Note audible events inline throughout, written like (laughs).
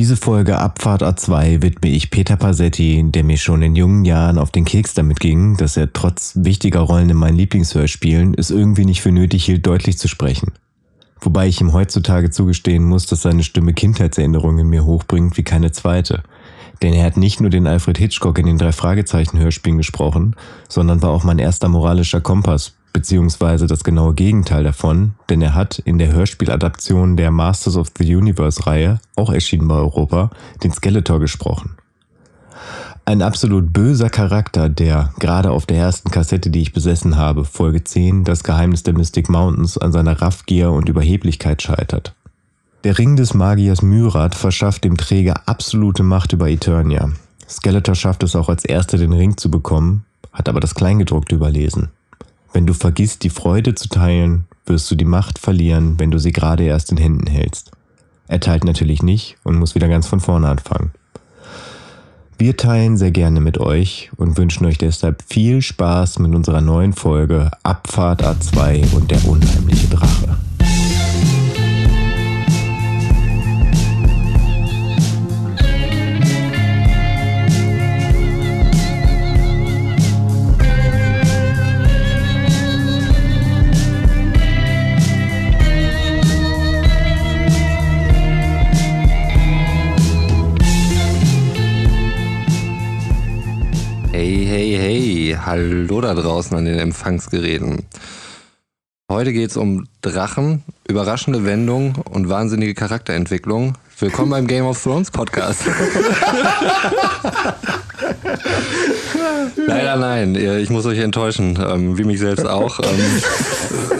Diese Folge Abfahrt A2 widme ich Peter Pasetti, der mir schon in jungen Jahren auf den Keks damit ging, dass er trotz wichtiger Rollen in meinen Lieblingshörspielen es irgendwie nicht für nötig hielt, deutlich zu sprechen. Wobei ich ihm heutzutage zugestehen muss, dass seine Stimme Kindheitserinnerungen in mir hochbringt wie keine zweite. Denn er hat nicht nur den Alfred Hitchcock in den drei Fragezeichen Hörspielen gesprochen, sondern war auch mein erster moralischer Kompass, beziehungsweise das genaue Gegenteil davon, denn er hat in der Hörspieladaption der Masters of the Universe Reihe, auch erschienen bei Europa, den Skeletor gesprochen. Ein absolut böser Charakter, der gerade auf der ersten Kassette, die ich besessen habe, Folge 10, das Geheimnis der Mystic Mountains, an seiner Raffgier und Überheblichkeit scheitert. Der Ring des Magiers Myrat verschafft dem Träger absolute Macht über Eternia. Skeletor schafft es auch als erster den Ring zu bekommen, hat aber das Kleingedruckte überlesen. Wenn du vergisst, die Freude zu teilen, wirst du die Macht verlieren, wenn du sie gerade erst in Händen hältst. Er teilt natürlich nicht und muss wieder ganz von vorne anfangen. Wir teilen sehr gerne mit euch und wünschen euch deshalb viel Spaß mit unserer neuen Folge Abfahrt A2 und der unheimliche Drache. Hey, hey, hey, hallo da draußen an den Empfangsgeräten. Heute geht es um Drachen, überraschende Wendungen und wahnsinnige Charakterentwicklung. Willkommen beim Game of Thrones Podcast. Leider nein, ich muss euch enttäuschen, ähm, wie mich selbst auch. Ähm,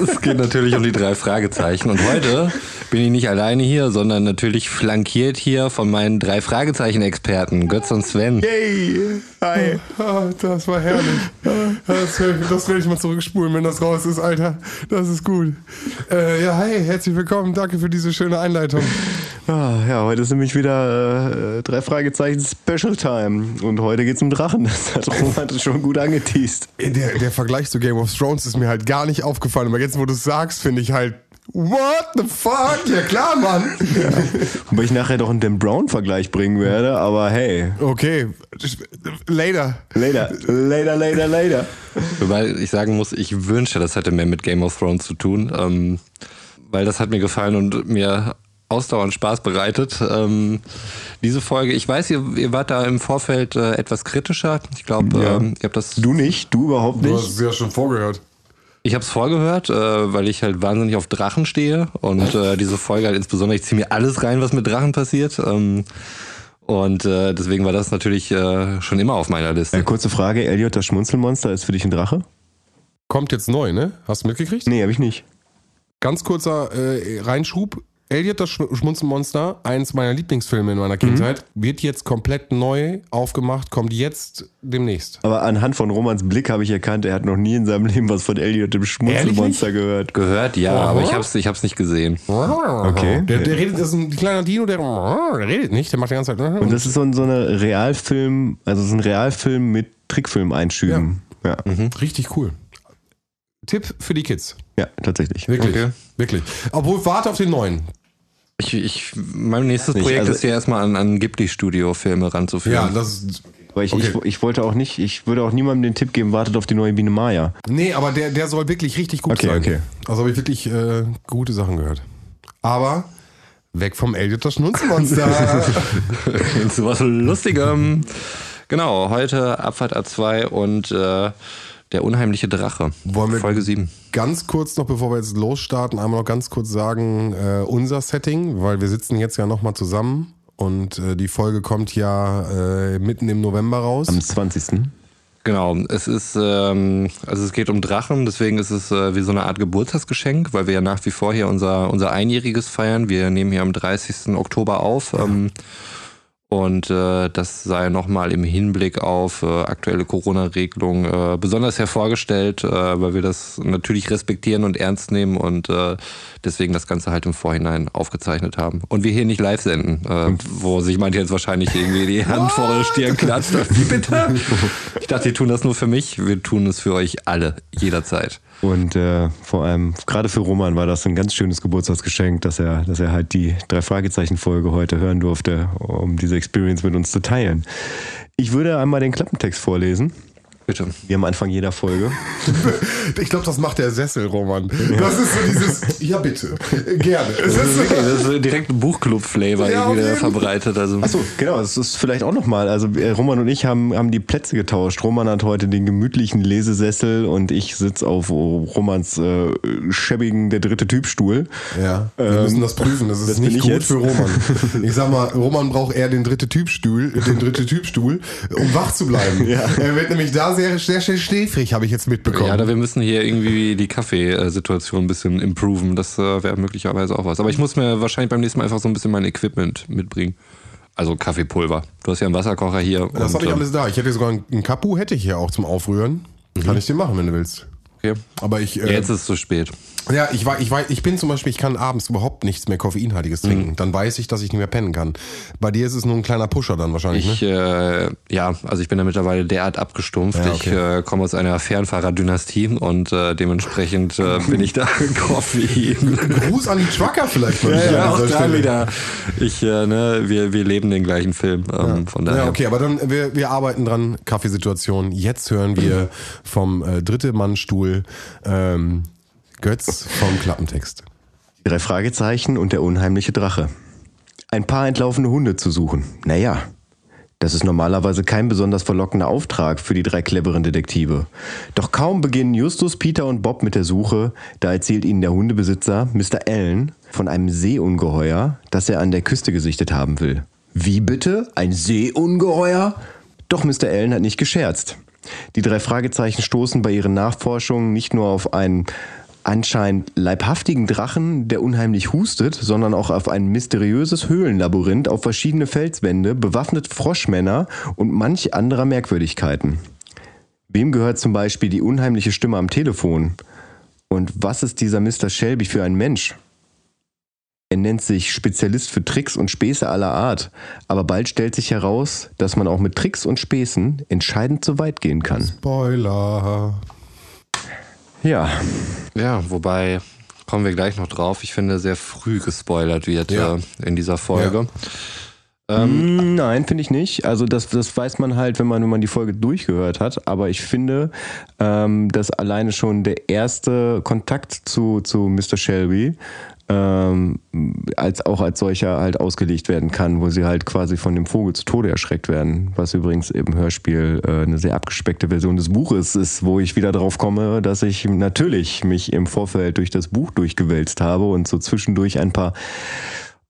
es geht natürlich um die drei Fragezeichen und heute bin ich nicht alleine hier, sondern natürlich flankiert hier von meinen drei Fragezeichen-Experten, Götz und Sven. Yay! Hi! Ah, das war herrlich. Das, das werde ich mal zurückspulen, wenn das raus ist, Alter. Das ist gut. Äh, ja, hi, herzlich willkommen. Danke für diese schöne Einleitung. Ah, ja, heute ist nämlich wieder äh, drei Fragezeichen Special Time. Und heute geht's um Drachen. (laughs) Das hat Roman (laughs) schon gut angeteased. Der, der Vergleich zu Game of Thrones ist mir halt gar nicht aufgefallen. Aber jetzt, wo du es sagst, finde ich halt What the fuck? Ja klar, Mann. Ja. Wobei ich nachher doch einen Dan Brown-Vergleich bringen werde, aber hey. Okay, later. Later, later, later, later. Wobei ich sagen muss, ich wünsche, das hätte mehr mit Game of Thrones zu tun, ähm, weil das hat mir gefallen und mir ausdauernd Spaß bereitet. Ähm, diese Folge, ich weiß, ihr, ihr wart da im Vorfeld äh, etwas kritischer. Ich glaube, ja. ähm, ihr habt das. Du nicht, du überhaupt nicht. Du hast es ja schon vorgehört. Ich habe es vorgehört, äh, weil ich halt wahnsinnig auf Drachen stehe und äh, diese Folge halt insbesondere, ich ziehe mir alles rein, was mit Drachen passiert. Ähm, und äh, deswegen war das natürlich äh, schon immer auf meiner Liste. Äh, kurze Frage, Elliot, das Schmunzelmonster ist für dich ein Drache? Kommt jetzt neu, ne? Hast du mitgekriegt? Nee, habe ich nicht. Ganz kurzer äh, Reinschub. Elliot, das Schmunzelmonster, eins meiner Lieblingsfilme in meiner Kindheit, mhm. wird jetzt komplett neu aufgemacht, kommt jetzt demnächst. Aber anhand von Romans Blick habe ich erkannt, er hat noch nie in seinem Leben was von Elliot, dem Schmunzelmonster gehört. Gehört, ja, Aha. aber ich habe es ich hab's nicht gesehen. Okay. Der, der redet, das ist ein kleiner Dino, der, der redet nicht, der macht die ganze Zeit. Und das ist so ein, so eine Realfilm, also so ein Realfilm mit Trickfilm-Einschüben. Ja. ja. Mhm. Richtig cool. Tipp für die Kids. Ja, tatsächlich. Wirklich. Okay. Wirklich. Obwohl, warte auf den neuen. Ich, ich, mein nächstes Projekt also, ist ja erstmal an, an Ghibli-Studio-Filme ranzuführen. Ja, das ist. Aber ich, okay. ich, ich, wollte auch nicht, ich würde auch niemandem den Tipp geben, wartet auf die neue Biene Maya. Nee, aber der, der soll wirklich richtig gut okay, sein. Okay. Also habe ich wirklich äh, gute Sachen gehört. Aber weg vom Elliot das Schnunzmonster. Zu (laughs) (laughs) was Lustigem. Genau, heute Abfahrt A2 und äh, der unheimliche Drache. Wollen wir Folge 7. Ganz kurz noch, bevor wir jetzt losstarten, einmal noch ganz kurz sagen, äh, unser Setting, weil wir sitzen jetzt ja nochmal zusammen und äh, die Folge kommt ja äh, mitten im November raus. Am 20. Genau, es ist, ähm, also es geht um Drachen, deswegen ist es äh, wie so eine Art Geburtstagsgeschenk, weil wir ja nach wie vor hier unser, unser Einjähriges feiern. Wir nehmen hier am 30. Oktober auf. Ähm, und äh, das sei nochmal im Hinblick auf äh, aktuelle Corona-Regelungen äh, besonders hervorgestellt, äh, weil wir das natürlich respektieren und ernst nehmen und äh, deswegen das Ganze halt im Vorhinein aufgezeichnet haben. Und wir hier nicht live senden, äh, wo sich manche jetzt wahrscheinlich irgendwie die Hand vor der Stirn klatscht. Wie bitte? Ich dachte, die tun das nur für mich. Wir tun es für euch alle, jederzeit. Und äh, vor allem, gerade für Roman war das ein ganz schönes Geburtstagsgeschenk, dass er, dass er halt die drei Fragezeichen-Folge heute hören durfte, um diese Experience mit uns zu teilen. Ich würde einmal den Klappentext vorlesen. Bitte. Wie am Anfang jeder Folge. (laughs) Ich glaube, das macht der Sessel, Roman. Das ist so dieses, ja bitte, gerne. Es Das ist, wirklich, das ist (laughs) direkt ein Buchclub-Flavor Ja, Fall. verbreitet. Also. Achso, genau, das ist vielleicht auch nochmal. Also äh, Roman und ich haben, haben die Plätze getauscht. Roman hat heute den gemütlichen Lesesessel und ich sitze auf Romans äh, schäbigen der dritte Typstuhl. ja, wir Ähm, müssen das prüfen. Das ist das nicht ich gut jetzt. für Roman. (laughs) Ich sag mal, Roman braucht eher den dritte Typstuhl, den dritte Typstuhl, um wach zu bleiben. Er wird nämlich da sehr, sehr schnell schläfrig, habe ich jetzt mitbekommen. Ja, da wir müssen hier irgendwie die Kaffeesituation ein bisschen improven. Das äh, wäre möglicherweise auch was. Aber ich muss mir wahrscheinlich beim nächsten Mal einfach so ein bisschen mein Equipment mitbringen. Also Kaffeepulver. Du hast ja einen Wasserkocher hier. das habe ich ähm, alles da. Ich hätte sogar einen Kapu, hätte ich hier auch zum Aufrühren. Kann ich dir machen, wenn du willst. Okay. Aber ich, äh, jetzt ist es zu spät. Ja, ich, war, ich, war, ich bin zum Beispiel, ich kann abends überhaupt nichts mehr Koffeinhaltiges trinken. Dann weiß ich, dass ich nicht mehr pennen kann. Bei dir ist es nur ein kleiner Pusher dann wahrscheinlich, Ich, ne? äh, ja, also ich bin da mittlerweile derart abgestumpft. Ja, Ich okay. äh, komme aus einer Fernfahrerdynastie und äh, dementsprechend äh, bin ich da (laughs) Koffein. Gruß an die Trucker vielleicht mal Ja, an auch da wieder. Ich, äh, ne, wir, wir leben den gleichen Film. Ähm, Von daher. Ja, okay, aber dann, wir, wir arbeiten dran, Kaffeesituation. Jetzt hören wir vom äh, dritte Mannstuhl ähm, Götz vom Klappentext. Die drei Fragezeichen und der unheimliche Drache. Ein paar entlaufene Hunde zu suchen. Naja, das ist normalerweise kein besonders verlockender Auftrag für die drei cleveren Detektive. Doch kaum beginnen Justus, Peter und Bob mit der Suche, da erzählt ihnen der Hundebesitzer, Mr. Allen, von einem Seeungeheuer, das er an der Küste gesichtet haben will. Wie bitte? Ein Seeungeheuer? Doch Mr. Allen hat nicht gescherzt. Die drei Fragezeichen stoßen bei ihren Nachforschungen nicht nur auf einen anscheinend leibhaftigen Drachen, der unheimlich hustet, sondern auch auf ein mysteriöses Höhlenlabyrinth, auf verschiedene Felswände, bewaffnete Froschmänner und manch anderer Merkwürdigkeiten. Wem gehört zum Beispiel die unheimliche Stimme am Telefon? Und was ist dieser Mr. Shelby für ein Mensch? Er nennt sich Spezialist für Tricks und Späße aller Art, aber bald stellt sich heraus, dass man auch mit Tricks und Späßen entscheidend zu weit gehen kann. Spoiler. Ja, Ja, wobei kommen wir gleich noch drauf. Ich finde, sehr früh gespoilert wird Ja. äh, in dieser Folge. Mm, Nein, finde ich nicht. Also das, das weiß man halt, wenn man, wenn man die Folge durchgehört hat. Aber ich finde, ähm, dass alleine schon der erste Kontakt zu, zu Mr. Shelby ähm, als auch als solcher halt ausgelegt werden kann, wo sie halt quasi von dem Vogel zu Tode erschreckt werden. Was übrigens im Hörspiel äh, eine sehr abgespeckte Version des Buches ist, wo ich wieder drauf komme, dass ich natürlich mich im Vorfeld durch das Buch durchgewälzt habe und so zwischendurch ein paar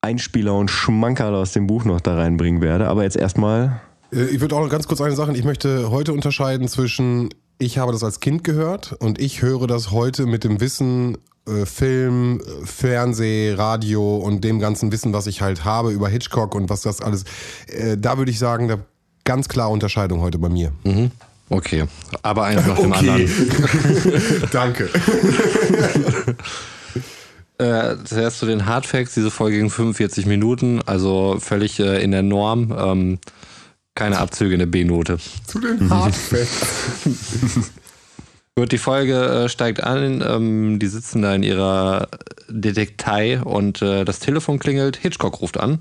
Einspieler und Schmankerl aus dem Buch noch da reinbringen werde. Aber jetzt erstmal. Äh, Ich würde auch noch ganz kurz eine Sache, ich möchte heute unterscheiden zwischen, ich habe das als Kind gehört und ich höre das heute mit dem Wissen, äh, Film, Fernseh, Radio und dem ganzen Wissen, was ich halt habe über Hitchcock und was das alles. Äh, Da würde ich sagen, da ganz klar Unterscheidung heute bei mir. Okay, aber eins nach (laughs) dem anderen. (laughs) (laughs) Danke. Äh, zuerst zu den Hardfacts. Diese Folge ging 45 Minuten, also völlig äh, in der Norm. Ähm, keine Abzüge in der B-Note. Zu den Hardfacts. (laughs) Gut, die Folge äh, steigt an. Ähm, die sitzen da in ihrer Detektei und äh, das Telefon klingelt. Hitchcock ruft an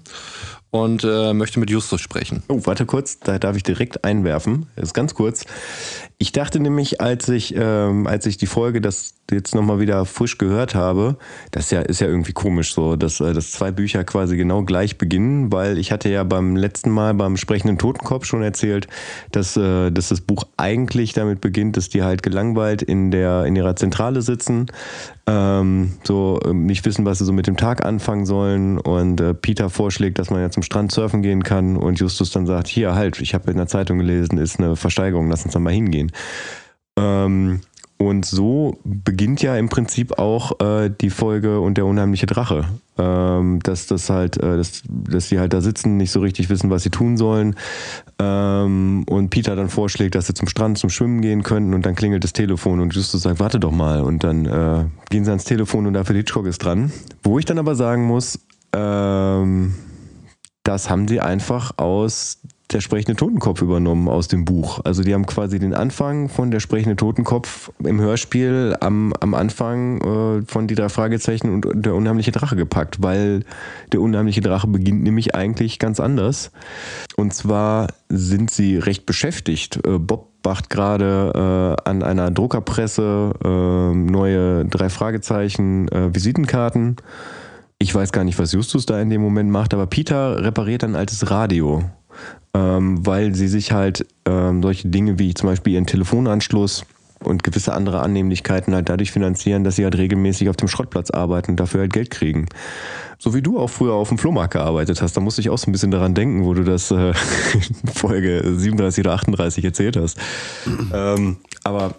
und äh, möchte mit Justus sprechen. Oh, warte kurz, da darf ich direkt einwerfen. Das ist ganz kurz. Ich dachte nämlich, als ich, ähm, als ich die Folge das jetzt nochmal wieder frisch gehört habe, das ist ja, ist ja irgendwie komisch so, dass, äh, dass zwei Bücher quasi genau gleich beginnen, weil ich hatte ja beim letzten Mal beim sprechenden Totenkopf schon erzählt, dass, äh, dass das Buch eigentlich damit beginnt, dass die halt gelangweilt in der in ihrer Zentrale sitzen, ähm, so ähm, nicht wissen, was sie so mit dem Tag anfangen sollen und äh, Peter vorschlägt, dass man ja zum Strand surfen gehen kann und Justus dann sagt, hier halt, ich habe in der Zeitung gelesen, ist eine Versteigerung, lass uns dann mal hingehen. Ähm, und so beginnt ja im Prinzip auch äh, die Folge und der unheimliche Drache. Ähm, dass das halt, äh, dass, dass die halt da sitzen, nicht so richtig wissen, was sie tun sollen. Ähm, und Peter dann vorschlägt, dass sie zum Strand zum Schwimmen gehen könnten und dann klingelt das Telefon und Justus sagt, warte doch mal. Und dann äh, gehen sie ans Telefon und dafür Hitchcock ist dran. Wo ich dann aber sagen muss, ähm, das haben sie einfach aus der sprechende Totenkopf übernommen aus dem Buch. Also die haben quasi den Anfang von der sprechende Totenkopf im Hörspiel am, am Anfang äh, von die drei Fragezeichen und der unheimliche Drache gepackt, weil der unheimliche Drache beginnt nämlich eigentlich ganz anders. Und zwar sind sie recht beschäftigt. Äh, Bob macht gerade äh, an einer Druckerpresse äh, neue drei Fragezeichen äh, Visitenkarten. Ich weiß gar nicht, was Justus da in dem Moment macht, aber Peter repariert ein altes Radio ähm, weil sie sich halt ähm, solche Dinge wie zum Beispiel ihren Telefonanschluss und gewisse andere Annehmlichkeiten halt dadurch finanzieren, dass sie halt regelmäßig auf dem Schrottplatz arbeiten und dafür halt Geld kriegen. So wie du auch früher auf dem Flohmarkt gearbeitet hast. Da musste ich auch so ein bisschen daran denken, wo du das äh, (laughs) Folge 37 oder 38 erzählt hast. ähm, aber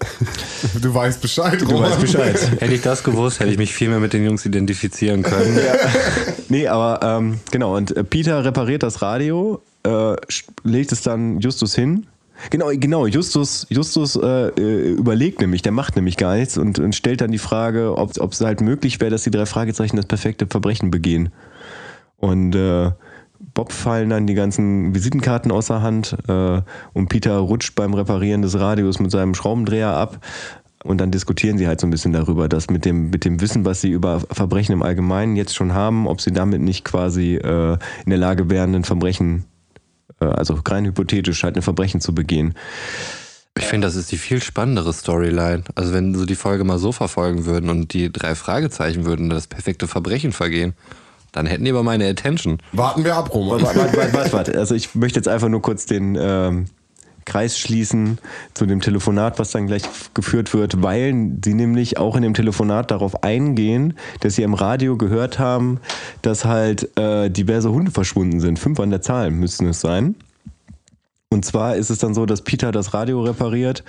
du weißt Bescheid, Du weißt Bescheid. Hätte ich das gewusst, hätte ich mich viel mehr mit den Jungs identifizieren können. ja. Nee, aber ähm, genau, und äh, Peter repariert das Radio, äh, legt es dann Justus hin. Genau, genau, Justus, Justus äh, äh, überlegt nämlich, der macht nämlich gar nichts und, und stellt dann die Frage, ob es halt möglich wäre, dass die drei Fragezeichen das perfekte Verbrechen begehen. Und äh, Bob fallen dann die ganzen Visitenkarten außer Hand äh, und Peter rutscht beim Reparieren des Radios mit seinem Schraubendreher ab. Und dann diskutieren sie halt so ein bisschen darüber, dass mit dem, mit dem Wissen, was sie über Verbrechen im Allgemeinen jetzt schon haben, ob sie damit nicht quasi äh, in der Lage wären, ein Verbrechen, also rein hypothetisch halt ein Verbrechen zu begehen. Ich finde, das ist die viel spannendere Storyline. Also wenn sie die Folge mal so verfolgen würden und die drei Fragezeichen würden das perfekte Verbrechen vergehen, dann hätten die aber meine Attention. Warten wir ab, Roman. Warte, warte, warte, warte. Also ich möchte jetzt einfach nur kurz den ähm, Kreis schließen zu dem Telefonat, was dann gleich geführt wird, weil sie nämlich auch in dem Telefonat darauf eingehen, dass sie im Radio gehört haben, dass halt äh, diverse Hunde verschwunden sind. Fünf an der Zahl müssten es sein. Und zwar ist es dann so, dass Peter das Radio repariert,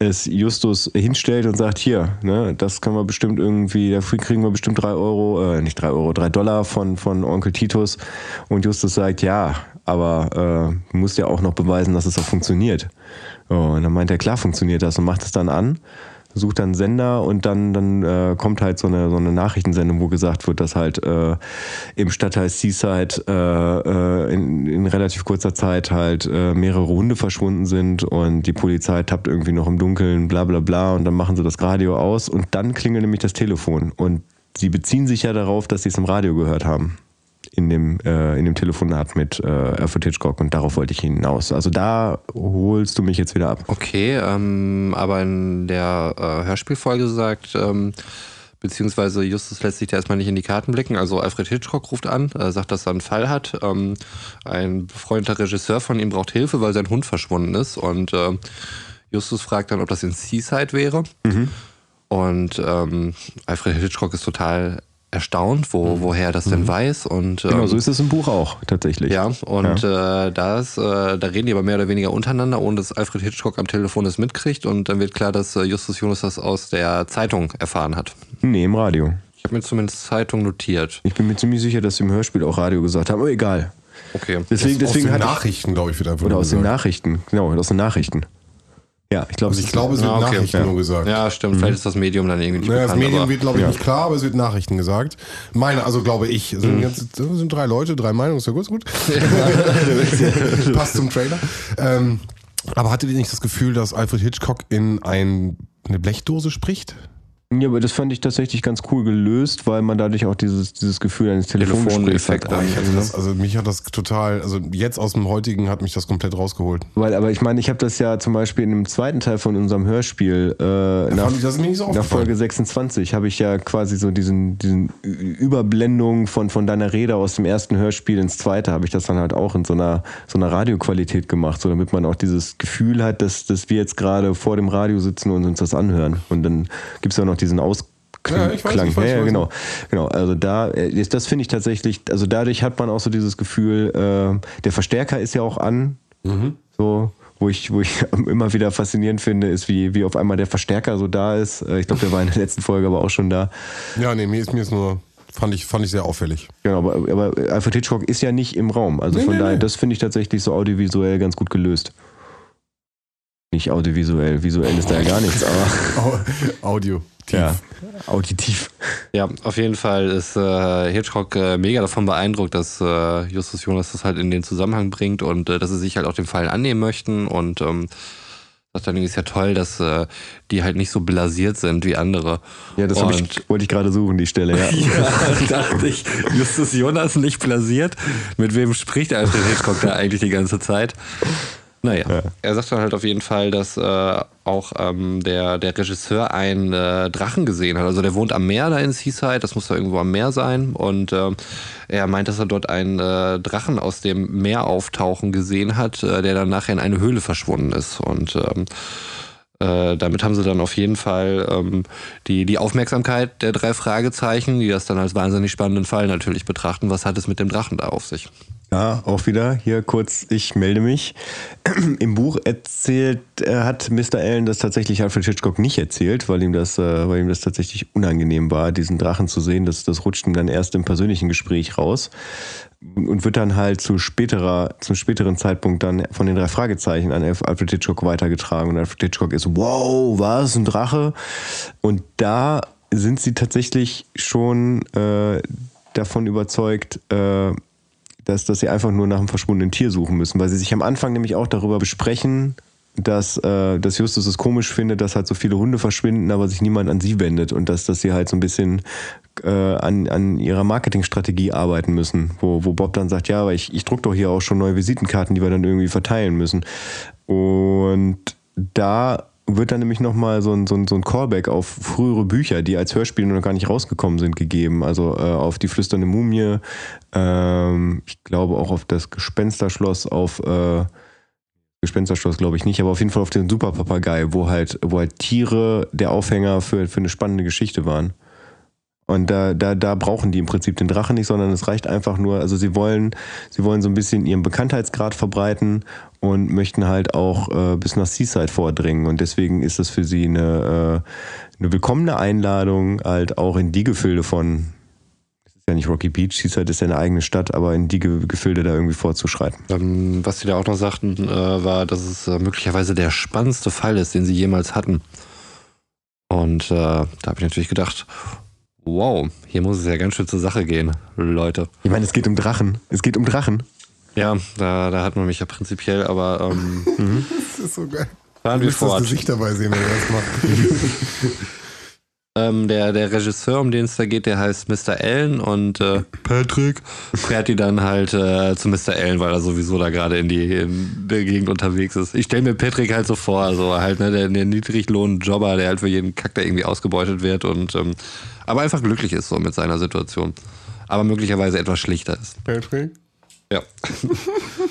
es Justus hinstellt und sagt, hier, ne, das können wir bestimmt irgendwie, dafür kriegen wir bestimmt drei Euro, äh, nicht drei Euro, drei Dollar von, von Onkel Titus. Und Justus sagt, ja, aber äh, musst ja auch noch beweisen, dass es auch funktioniert. Oh, und dann meint er, klar funktioniert das und macht es dann an sucht dann Sender und dann, dann äh, kommt halt so eine, so eine Nachrichtensendung, wo gesagt wird, dass halt äh, im Stadtteil Seaside äh, äh, in, in relativ kurzer Zeit halt äh, mehrere Hunde verschwunden sind und die Polizei tappt irgendwie noch im Dunkeln, bla bla bla und dann machen sie das Radio aus und dann klingelt nämlich das Telefon und sie beziehen sich ja darauf, dass sie es im Radio gehört haben in dem, äh, in dem Telefonat mit äh, Alfred Hitchcock und darauf wollte ich hinaus. Also da holst du mich jetzt wieder ab. Okay, ähm, aber in der äh, Hörspielfolge sagt, ähm, beziehungsweise Justus lässt sich da erstmal nicht in die Karten blicken. Also Alfred Hitchcock ruft an, äh, sagt, dass er einen Fall hat. Ähm, ein befreundeter Regisseur von ihm braucht Hilfe, weil sein Hund verschwunden ist. Und äh, Justus fragt dann, ob das in Seaside wäre. Mhm. Und ähm, Alfred Hitchcock ist total erstaunt, wo, mhm. woher das denn mhm. weiß. Und, ähm, genau, so ist es im Buch auch tatsächlich. Ja, und ja. Äh, das, äh, da reden die aber mehr oder weniger untereinander, ohne dass Alfred Hitchcock am Telefon das mitkriegt. Und dann wird klar, dass äh, Justus Jonas das aus der Zeitung erfahren hat. Nee, im Radio. Ich habe mir zumindest Zeitung notiert. Ich bin mir ziemlich sicher, dass sie im Hörspiel auch Radio gesagt haben, aber egal. Okay. Deswegen, deswegen aus den Nachrichten, glaube ich, einfach Oder aus gesagt. den Nachrichten, genau, aus den Nachrichten. Ja, ich glaube, also ich glaube, es wird ah, okay. Nachrichten ja. nur gesagt. Ja, stimmt. Mhm. Vielleicht ist das Medium dann irgendwie nicht naja, bekannt, Das Medium wird, glaube ich, ja. nicht klar, aber es wird Nachrichten gesagt. Meine, also glaube ich, sind, mhm. jetzt, sind drei Leute, drei Meinungen, ist ja gut, ist gut. (laughs) Passt zum Trailer. Ähm, aber hattet ihr nicht das Gefühl, dass Alfred Hitchcock in ein, eine Blechdose spricht? Ja, aber das fand ich tatsächlich ganz cool gelöst, weil man dadurch auch dieses, dieses Gefühl eines Telefongesprächs hat. Oh, das, also mich hat das total, also jetzt aus dem heutigen hat mich das komplett rausgeholt. Weil, aber ich meine, ich habe das ja zum Beispiel in dem zweiten Teil von unserem Hörspiel äh, nach, so nach Folge 26 habe ich ja quasi so diesen, diesen Überblendung von, von deiner Rede aus dem ersten Hörspiel ins zweite, habe ich das dann halt auch in so einer, so einer Radioqualität gemacht, so damit man auch dieses Gefühl hat, dass, dass wir jetzt gerade vor dem Radio sitzen und uns das anhören. Und dann gibt es ja noch diesen Ausklang. Ja, ich weiß, ich weiß, ja, ja, genau. genau. Also da, äh, das finde ich tatsächlich, also dadurch hat man auch so dieses Gefühl, äh, der Verstärker ist ja auch an. Mhm. So, wo ich, wo ich (laughs) immer wieder faszinierend finde, ist, wie, wie auf einmal der Verstärker so da ist. Äh, ich glaube, der war in der letzten Folge aber auch schon da. Ja, nee, mir ist, mir ist nur, fand ich, fand ich sehr auffällig. Genau, aber, aber Alfred Hitchcock ist ja nicht im Raum. Also nee, von nee, daher, nee. das finde ich tatsächlich so audiovisuell ganz gut gelöst. Nicht audiovisuell, visuell ist da ja gar nichts, aber. (laughs) Audio. Auditiv. Ja, auditiv. Ja, auf jeden Fall ist äh, Hitchcock äh, mega davon beeindruckt, dass äh, Justus Jonas das halt in den Zusammenhang bringt und äh, dass sie sich halt auch dem Fall annehmen möchten und ähm, dann ist ja toll, dass äh, die halt nicht so blasiert sind wie andere. Ja, das ich, wollte ich gerade suchen, die Stelle, ja. (laughs) ja, dachte ich, Justus Jonas nicht blasiert. Mit wem spricht Alfred Hitchcock da eigentlich die ganze Zeit? Naja, ja. er sagt dann halt auf jeden Fall, dass äh, auch ähm, der, der Regisseur einen äh, Drachen gesehen hat. Also der wohnt am Meer da in Seaside, das muss da irgendwo am Meer sein. Und äh, er meint, dass er dort einen äh, Drachen aus dem Meer auftauchen gesehen hat, äh, der dann nachher in eine Höhle verschwunden ist. Und ähm, äh, damit haben sie dann auf jeden Fall ähm, die, die Aufmerksamkeit der drei Fragezeichen, die das dann als wahnsinnig spannenden Fall natürlich betrachten. Was hat es mit dem Drachen da auf sich? Ja, auch wieder hier kurz, ich melde mich. (clears throat) Im Buch erzählt, äh, hat Mr. Allen das tatsächlich Alfred Hitchcock nicht erzählt, weil ihm das, äh, weil ihm das tatsächlich unangenehm war, diesen Drachen zu sehen. Das, das rutscht ihm dann erst im persönlichen Gespräch raus und wird dann halt zu späterer, zum späteren Zeitpunkt dann von den drei Fragezeichen an Alfred Hitchcock weitergetragen. Und Alfred Hitchcock ist, wow, was, ein Drache? Und da sind sie tatsächlich schon äh, davon überzeugt, äh, dass, dass sie einfach nur nach einem verschwundenen Tier suchen müssen, weil sie sich am Anfang nämlich auch darüber besprechen, dass, äh, dass Justus es komisch findet, dass halt so viele Hunde verschwinden, aber sich niemand an sie wendet und dass, dass sie halt so ein bisschen äh, an, an ihrer Marketingstrategie arbeiten müssen, wo, wo Bob dann sagt, ja, aber ich, ich druck doch hier auch schon neue Visitenkarten, die wir dann irgendwie verteilen müssen. Und da wird dann nämlich nochmal so ein, so, ein, so ein Callback auf frühere Bücher, die als Hörspiele noch gar nicht rausgekommen sind, gegeben. Also äh, auf die flüsternde Mumie, ähm, ich glaube auch auf das Gespensterschloss, auf äh, Gespensterschloss glaube ich nicht, aber auf jeden Fall auf den Superpapagei, wo halt, wo halt Tiere der Aufhänger für, für eine spannende Geschichte waren. Und da, da, da brauchen die im Prinzip den Drachen nicht, sondern es reicht einfach nur, also sie wollen, sie wollen so ein bisschen ihren Bekanntheitsgrad verbreiten und möchten halt auch äh, bis nach Seaside vordringen. Und deswegen ist das für sie eine, äh, eine willkommene Einladung, halt auch in die Gefilde von, ja nicht Rocky Beach, Seaside ist ja eine eigene Stadt, aber in die Gefilde da irgendwie vorzuschreiten. Ähm, was sie da auch noch sagten, äh, war, dass es äh, möglicherweise der spannendste Fall ist, den sie jemals hatten. Und äh, da habe ich natürlich gedacht, Wow, hier muss es ja ganz schön zur Sache gehen, Leute. Ich meine, es geht um Drachen. Es geht um Drachen. Ja, da, da hat man mich ja prinzipiell, aber. Ähm, (laughs) das ist so geil. Fahren wir fort. das Gesicht dabei sehen, wenn er das macht. (laughs) ähm, der, der Regisseur, um den es da geht, der heißt Mr. Allen und äh, Patrick fährt die dann halt äh, zu Mr. Allen, weil er sowieso da gerade in, die, in der Gegend unterwegs ist. Ich stelle mir Patrick halt so vor, so halt, ne, der, der Niedriglohn-Jobber, der halt für jeden Kack da irgendwie ausgebeutet wird und ähm, aber einfach glücklich ist so mit seiner Situation. Aber möglicherweise etwas schlichter ist. Patrick? Ja. (laughs)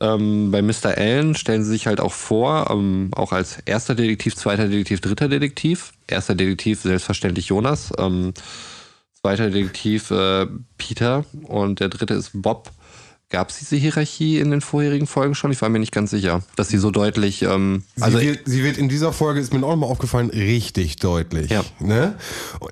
ähm, bei Mr. Allen stellen sie sich halt auch vor, ähm, auch als erster Detektiv, zweiter Detektiv, dritter Detektiv. Erster Detektiv selbstverständlich Jonas. Ähm, zweiter Detektiv äh, Peter und der dritte ist Bob. Gab es diese Hierarchie in den vorherigen Folgen schon? Ich war mir nicht ganz sicher, dass sie so deutlich. Ähm, sie, also wird, sie wird in dieser Folge, ist mir auch nochmal aufgefallen, richtig deutlich. Ja. Ne?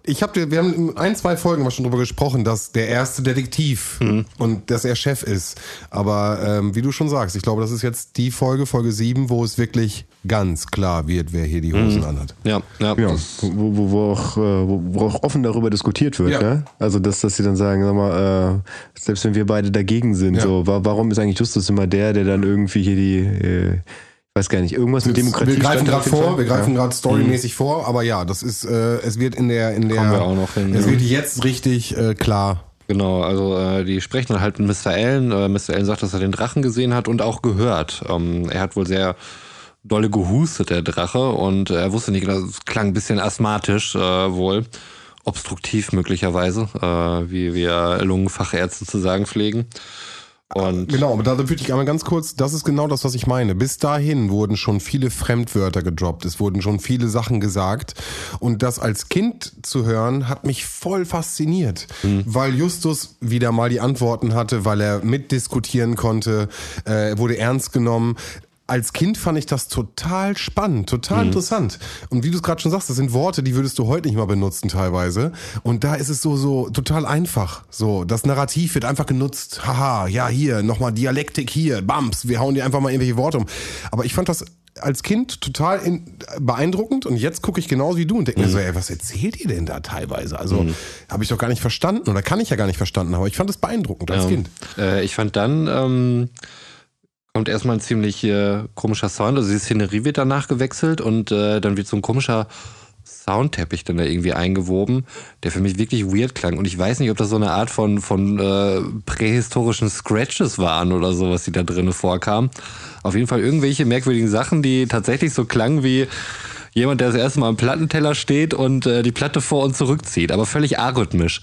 Ich hab dir, wir haben in ein, zwei Folgen mal schon drüber gesprochen, dass der erste Detektiv mhm. und dass er Chef ist. Aber ähm, wie du schon sagst, ich glaube, das ist jetzt die Folge, Folge 7, wo es wirklich ganz klar wird, wer hier die Hosen mhm. anhat. Ja, ja. ja wo, wo, wo, auch, äh, wo, wo auch offen darüber diskutiert wird. Ja. Ne? Also, dass, dass sie dann sagen, sag mal, äh, selbst wenn wir beide dagegen sind, ja. So, warum ist eigentlich Justus immer der, der dann irgendwie hier die, äh, ich weiß gar nicht, irgendwas mit Demokratie. Wir greifen gerade vor, wir greifen ja. gerade storymäßig mhm. vor, aber ja, das ist, äh, es wird in der, in der, Kommen wir auch noch hin, es ja. wird jetzt richtig äh, klar. Genau, also äh, die sprechen dann halt mit Mr. Allen. Äh, Mr. Allen sagt, dass er den Drachen gesehen hat und auch gehört. Ähm, er hat wohl sehr dolle gehustet, der Drache, und er wusste nicht genau, es klang ein bisschen asthmatisch äh, wohl obstruktiv möglicherweise, äh, wie wir Lungenfachärzte zu sagen pflegen. Und genau, aber da würde ich einmal ganz kurz, das ist genau das, was ich meine. Bis dahin wurden schon viele Fremdwörter gedroppt, es wurden schon viele Sachen gesagt. Und das als Kind zu hören, hat mich voll fasziniert, mhm. weil Justus wieder mal die Antworten hatte, weil er mitdiskutieren konnte, äh, wurde ernst genommen als Kind fand ich das total spannend, total mhm. interessant. Und wie du es gerade schon sagst, das sind Worte, die würdest du heute nicht mal benutzen teilweise. Und da ist es so, so total einfach. So, das Narrativ wird einfach genutzt. Haha, ja, hier, nochmal Dialektik hier, Bams, wir hauen dir einfach mal irgendwelche Worte um. Aber ich fand das als Kind total in, beeindruckend und jetzt gucke ich genauso wie du und denke mir so, ey, was erzählt ihr denn da teilweise? Also habe ich doch gar nicht verstanden oder kann ich ja gar nicht verstanden, aber ich fand es beeindruckend als Ja. Kind. Äh, ich fand dann, ähm, kommt erstmal ein ziemlich äh, komischer Sound. Also die Szenerie wird danach gewechselt und äh, dann wird so ein komischer Soundteppich dann da irgendwie eingewoben, der für mich wirklich weird klang. Und ich weiß nicht, ob das so eine Art von, von äh, prähistorischen Scratches waren oder so, was die da drinnen vorkam. Auf jeden Fall irgendwelche merkwürdigen Sachen, die tatsächlich so klangen wie jemand, der das erste Mal am Plattenteller steht und äh, die Platte vor und zurückzieht, aber völlig arrhythmisch.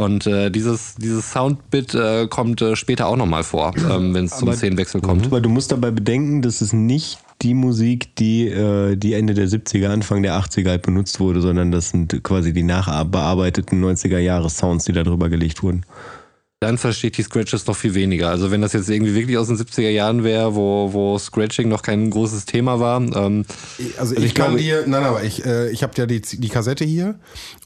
Und äh, dieses, dieses Soundbit äh, kommt äh, später auch nochmal vor, (clears throat) ähm, wenn es zum Szenenwechsel kommt. Aber du musst dabei bedenken, das ist nicht die Musik, die, äh, die Ende der 70er, Anfang der 80er halt benutzt wurde, sondern das sind quasi die nachbearbeiteten 90er Jahre Sounds, die da drüber gelegt wurden. Dann verstehe ich die Scratches noch viel weniger. Also wenn das jetzt irgendwie wirklich aus den 70er Jahren wäre, wo, wo Scratching noch kein großes Thema war. Ähm, Also ich, ich kann glaube- dir, nein, aber ich, äh, ich habe ja die, die Kassette hier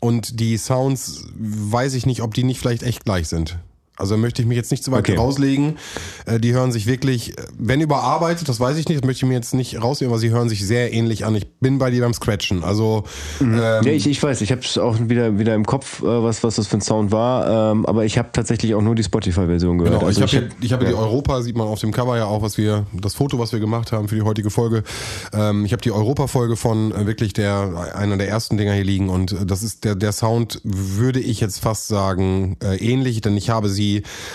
und die Sounds weiß ich nicht, ob die nicht vielleicht echt gleich sind. Also möchte ich mich jetzt nicht zu weit Okay. rauslegen. Äh, die hören sich wirklich, äh, wenn überarbeitet, das weiß ich nicht, das möchte ich mir jetzt nicht rausnehmen, aber sie hören sich sehr ähnlich an. Ich bin bei dir beim Scratchen. Also ähm, ja, ich, ich weiß, ich habe es auch wieder, wieder im Kopf, äh, was, was das für ein Sound war, ähm, aber ich habe tatsächlich auch nur die Spotify-Version gehört. Genau, Also ich habe hab- ich hab hier die Europa, sieht man auf dem Cover ja auch, was wir, das Foto, was wir gemacht haben für die heutige Folge. Ähm, ich habe die Europa-Folge von äh, wirklich der, einer der ersten Dinger hier liegen und äh, das ist der, der Sound, würde ich jetzt fast sagen, äh, ähnlich, denn ich habe sie,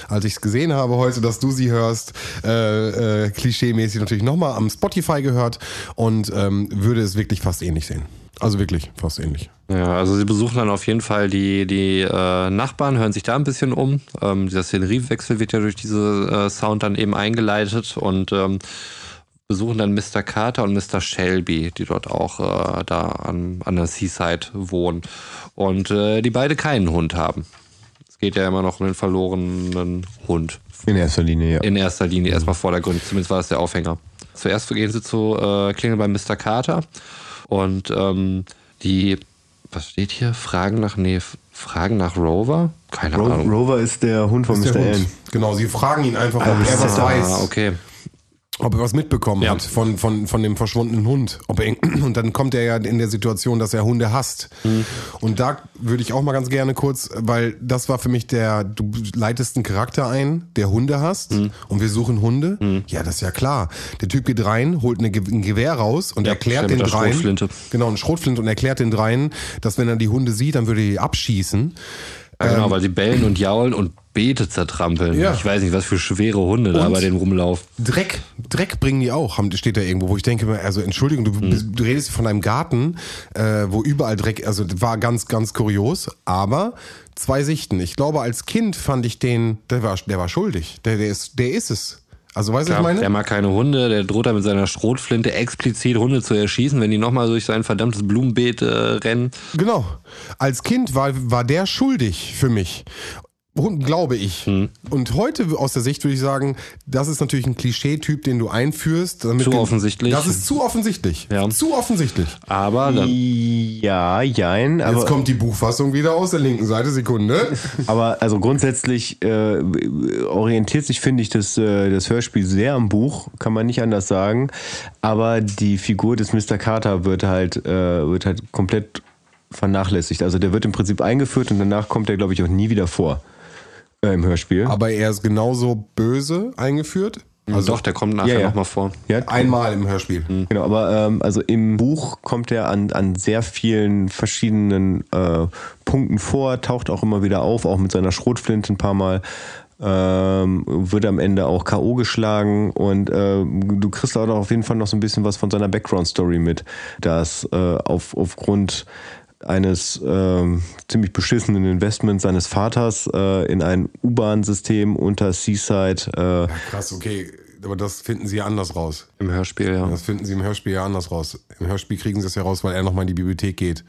als ich es gesehen habe heute, dass du sie hörst, äh, äh, klischee-mäßig natürlich nochmal am Spotify gehört und ähm, würde es wirklich fast ähnlich sehen. Also wirklich fast ähnlich. ja, also sie besuchen dann auf jeden Fall die, die äh, Nachbarn, hören sich da ein bisschen um. Ähm, dieser Szeneriewechsel wird ja durch diese äh, Sound dann eben eingeleitet und ähm, besuchen dann Mr. Carter und Mr. Shelby, die dort auch äh, da an, an der Seaside wohnen. Und äh, die beide keinen Hund haben. Es geht ja immer noch um den verlorenen Hund. in erster Linie, ja. In erster Linie erstmal vordergründig, zumindest war das der Aufhänger. Zuerst gehen sie zu äh, Klingel bei Mr. Carter und ähm, die, was steht hier? Fragen nach, nee, Fragen nach Rover? Keine Ro Ahnung. Rover ist der Hund von ist Mr. Hund. Genau, sie fragen ihn einfach, ob er was ah, weiß. okay. Ob er was mitbekommen Ja. hat von, von, von dem verschwundenen Hund. Ob er, (clears throat) und dann kommt er ja in der Situation, dass er Hunde hasst. Mhm. Und da würde ich auch mal ganz gerne kurz, weil das war für mich der, du leitest einen Charakter ein, der Hunde hasst Mhm. und wir suchen Hunde. Ja, das ist ja klar. Der Typ geht rein, holt eine, ein Gewehr raus und Ja, erklärt den dreien. Schrotflinte. Genau, eine Schrotflinte und erklärt den dreien, dass wenn er die Hunde sieht, dann würde er die abschießen. Ja, genau, weil sie bellen und jaulen und Beete zertrampeln. Ja. Ich weiß nicht, was für schwere Hunde da Und? bei denen rumlaufen. Dreck, Dreck bringen die auch, haben- steht da irgendwo, wo ich denke, mir, also Entschuldigung, du, Hm. du redest von einem Garten, äh, wo überall Dreck, also war ganz, ganz kurios, aber zwei Sichten. Ich glaube, als Kind fand ich den, der war, der war schuldig. Der, der ist, der ist es. Also weißt du, was ich meine? der mag keine Hunde, der droht da mit seiner Schrotflinte explizit Hunde zu erschießen, wenn die nochmal durch sein verdammtes Blumenbeet äh, rennen. Genau. Als Kind war, war der schuldig für mich. Und glaube ich. Hm. Und heute aus der Sicht würde ich sagen, das ist natürlich ein Klischeetyp, den du einführst. Damit Zu offensichtlich. Das ist zu offensichtlich. Ja. Zu offensichtlich. Aber dann, Ja, jein, aber, Jetzt kommt die Buchfassung wieder aus der linken Seite. Sekunde. (laughs) aber also grundsätzlich äh, orientiert sich, finde ich, das, äh, das Hörspiel sehr am Buch, kann man nicht anders sagen. Aber die Figur des Mr. Carter wird halt, äh, wird halt komplett vernachlässigt. Also der wird im Prinzip eingeführt und danach kommt er, glaube ich, auch nie wieder vor äh, im Hörspiel. Aber er ist genauso böse eingeführt. Also doch, der kommt nachher Ja, ja. nochmal vor. ja, einmal im Hörspiel. Genau, aber ähm, also im Buch kommt er an, an sehr vielen verschiedenen äh, Punkten vor, taucht auch immer wieder auf, auch mit seiner Schrotflinte ein paar Mal. Ähm, wird am Ende auch K.O. geschlagen und äh, du kriegst auch auf jeden Fall noch so ein bisschen was von seiner Background-Story mit, dass äh, auf, aufgrund eines ähm, ziemlich beschissenen Investments seines Vaters äh, in ein U-Bahn-System unter Seaside äh, Krass, okay. Aber das finden sie ja anders raus. Im Hörspiel, ja. Das finden sie im Hörspiel ja anders raus. Im Hörspiel kriegen sie es ja raus, weil er nochmal in die Bibliothek geht.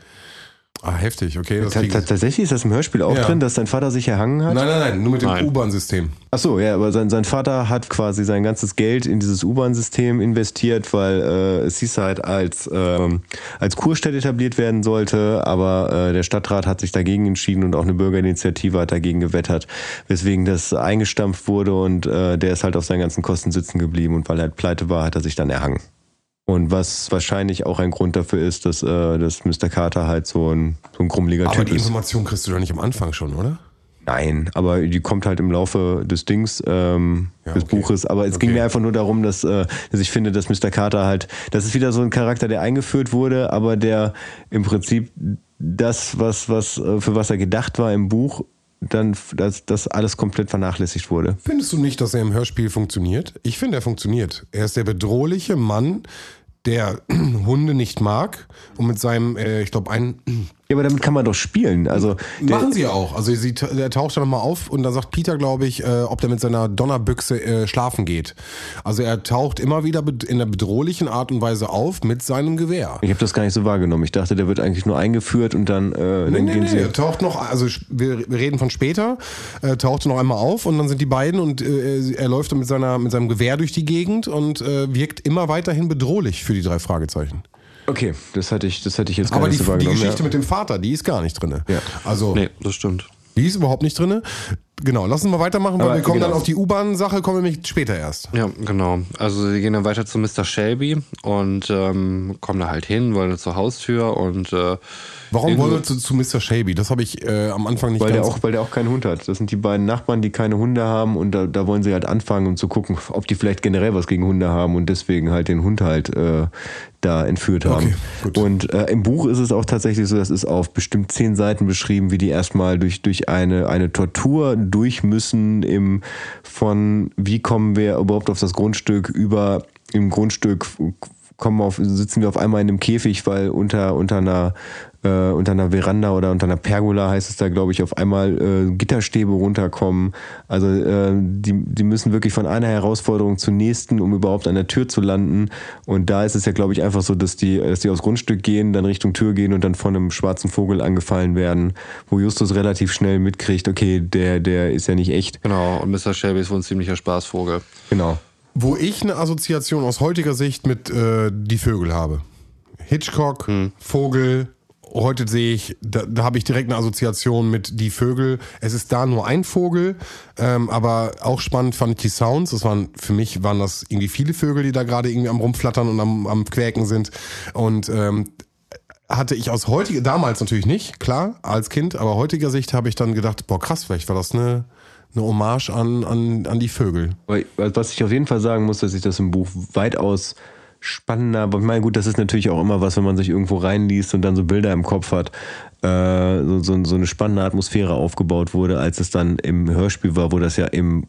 Ah, heftig, okay. Tatsächlich ist das im Hörspiel auch Ja. drin, dass sein Vater sich erhangen hat? Nein, nein, nein, nur mit dem. U-Bahn-System. Ach so, ja, aber sein, sein Vater hat quasi sein ganzes Geld in dieses U-Bahn-System investiert, weil äh, Seaside als, ähm, als Kurstadt etabliert werden sollte, aber äh, der Stadtrat hat sich dagegen entschieden und auch eine Bürgerinitiative hat dagegen gewettert, weswegen das eingestampft wurde und äh, der ist halt auf seinen ganzen Kosten sitzen geblieben und weil er halt pleite war, hat er sich dann erhangen. Und was wahrscheinlich auch ein Grund dafür ist, dass, äh, dass Mr. Carter halt so ein, so ein grummeliger Aber Typ die ist. Information kriegst du doch nicht am Anfang schon, oder? Nein, aber die kommt halt im Laufe des Dings, ähm, Ja, des okay. Buches. Aber es ging Okay. mir einfach nur darum, dass, äh, dass ich finde, dass Mr. Carter halt, das ist wieder so ein Charakter, der eingeführt wurde, aber der im Prinzip das, was, was, äh, für was er gedacht war im Buch, dann, dass das alles komplett vernachlässigt wurde. Findest du nicht, dass er im Hörspiel funktioniert? Ich finde, er funktioniert. Er ist der bedrohliche Mann, der (clears throat) Hunde nicht mag und mit seinem, äh, ich glaube, ein Ja, aber damit kann man doch spielen. Also, der, Machen sie ja auch. Also sie, der taucht dann nochmal auf und da sagt Peter, glaube ich, äh, ob der mit seiner Donnerbüchse äh, schlafen geht. Also er taucht immer wieder in einer bedrohlichen Art und Weise auf mit seinem Gewehr. ich habe das gar nicht so wahrgenommen. Ich dachte, der wird eigentlich nur eingeführt und dann, äh, dann Nee, gehen nee, sie. er taucht noch, also wir, wir reden von später, äh, tauchte noch einmal auf und dann sind die beiden und äh, er läuft dann mit, seiner, mit seinem Gewehr durch die Gegend und äh, wirkt immer weiterhin bedrohlich für die drei Fragezeichen. Okay, das hatte ich, das hatte ich jetzt gar Aber nicht die, so die. Geschichte ja. mit dem Vater, die ist gar nicht drin. Ja. Also Nee, das stimmt. die ist überhaupt nicht drin. Genau, lassen wir weitermachen, weil Aber wir kommen genau. dann auf die U-Bahn-Sache, kommen wir nämlich später erst. Ja, genau. Also sie gehen dann weiter zu Mr. Shelby und ähm, kommen da halt hin, wollen zur Haustür und äh, Warum wollen wir zu, zu Mr. Shelby? Das habe ich äh, am Anfang nicht Weil der, ganz... auch, weil der auch keinen Hund hat. Das sind die beiden Nachbarn, die keine Hunde haben und da, da wollen sie halt anfangen, um zu gucken, ob die vielleicht generell was gegen Hunde haben und deswegen halt den Hund halt äh, da entführt haben. Okay. Und äh, im Buch ist es auch tatsächlich so, das ist auf bestimmt zehn Seiten beschrieben, wie die erstmal durch, durch eine, eine Tortur durch müssen im von wie kommen wir überhaupt auf das Grundstück über im Grundstück kommen auf, sitzen wir auf einmal in einem Käfig, weil unter, unter einer äh, unter einer Veranda oder unter einer Pergola heißt es da, glaube ich, auf einmal äh, Gitterstäbe runterkommen. Also äh, die, die müssen wirklich von einer Herausforderung zur nächsten, um überhaupt an der Tür zu landen. Und da ist es ja, glaube ich, einfach so, dass die, dass die aufs Grundstück gehen, dann Richtung Tür gehen und dann von einem schwarzen Vogel angefallen werden, wo Justus relativ schnell mitkriegt, okay, der, der ist ja nicht echt. genau, und Mr. Shelby ist wohl ein ziemlicher Spaßvogel. Genau. Wo ich eine Assoziation aus heutiger Sicht mit äh, die Vögel habe. Hitchcock, Hm. Vogel, heute sehe ich, da, da habe ich direkt eine Assoziation mit die Vögel. Es ist da nur ein Vogel, ähm, aber auch spannend fand ich die Sounds. Das waren, für mich waren das irgendwie viele Vögel, die da gerade irgendwie am rumflattern und am, am Quäken sind. Und ähm, hatte ich aus heutiger, damals natürlich nicht, klar, als Kind, aber heutiger Sicht habe ich dann gedacht, boah krass, vielleicht war das eine, eine Hommage an, an, an die Vögel. Was ich auf jeden Fall sagen muss, dass ich das im Buch weitaus spannender, aber ich meine, gut, das ist natürlich auch immer was, wenn man sich irgendwo reinliest und dann so Bilder im Kopf hat, äh, so, so, so eine spannende Atmosphäre aufgebaut wurde, als es dann im Hörspiel war, wo das ja im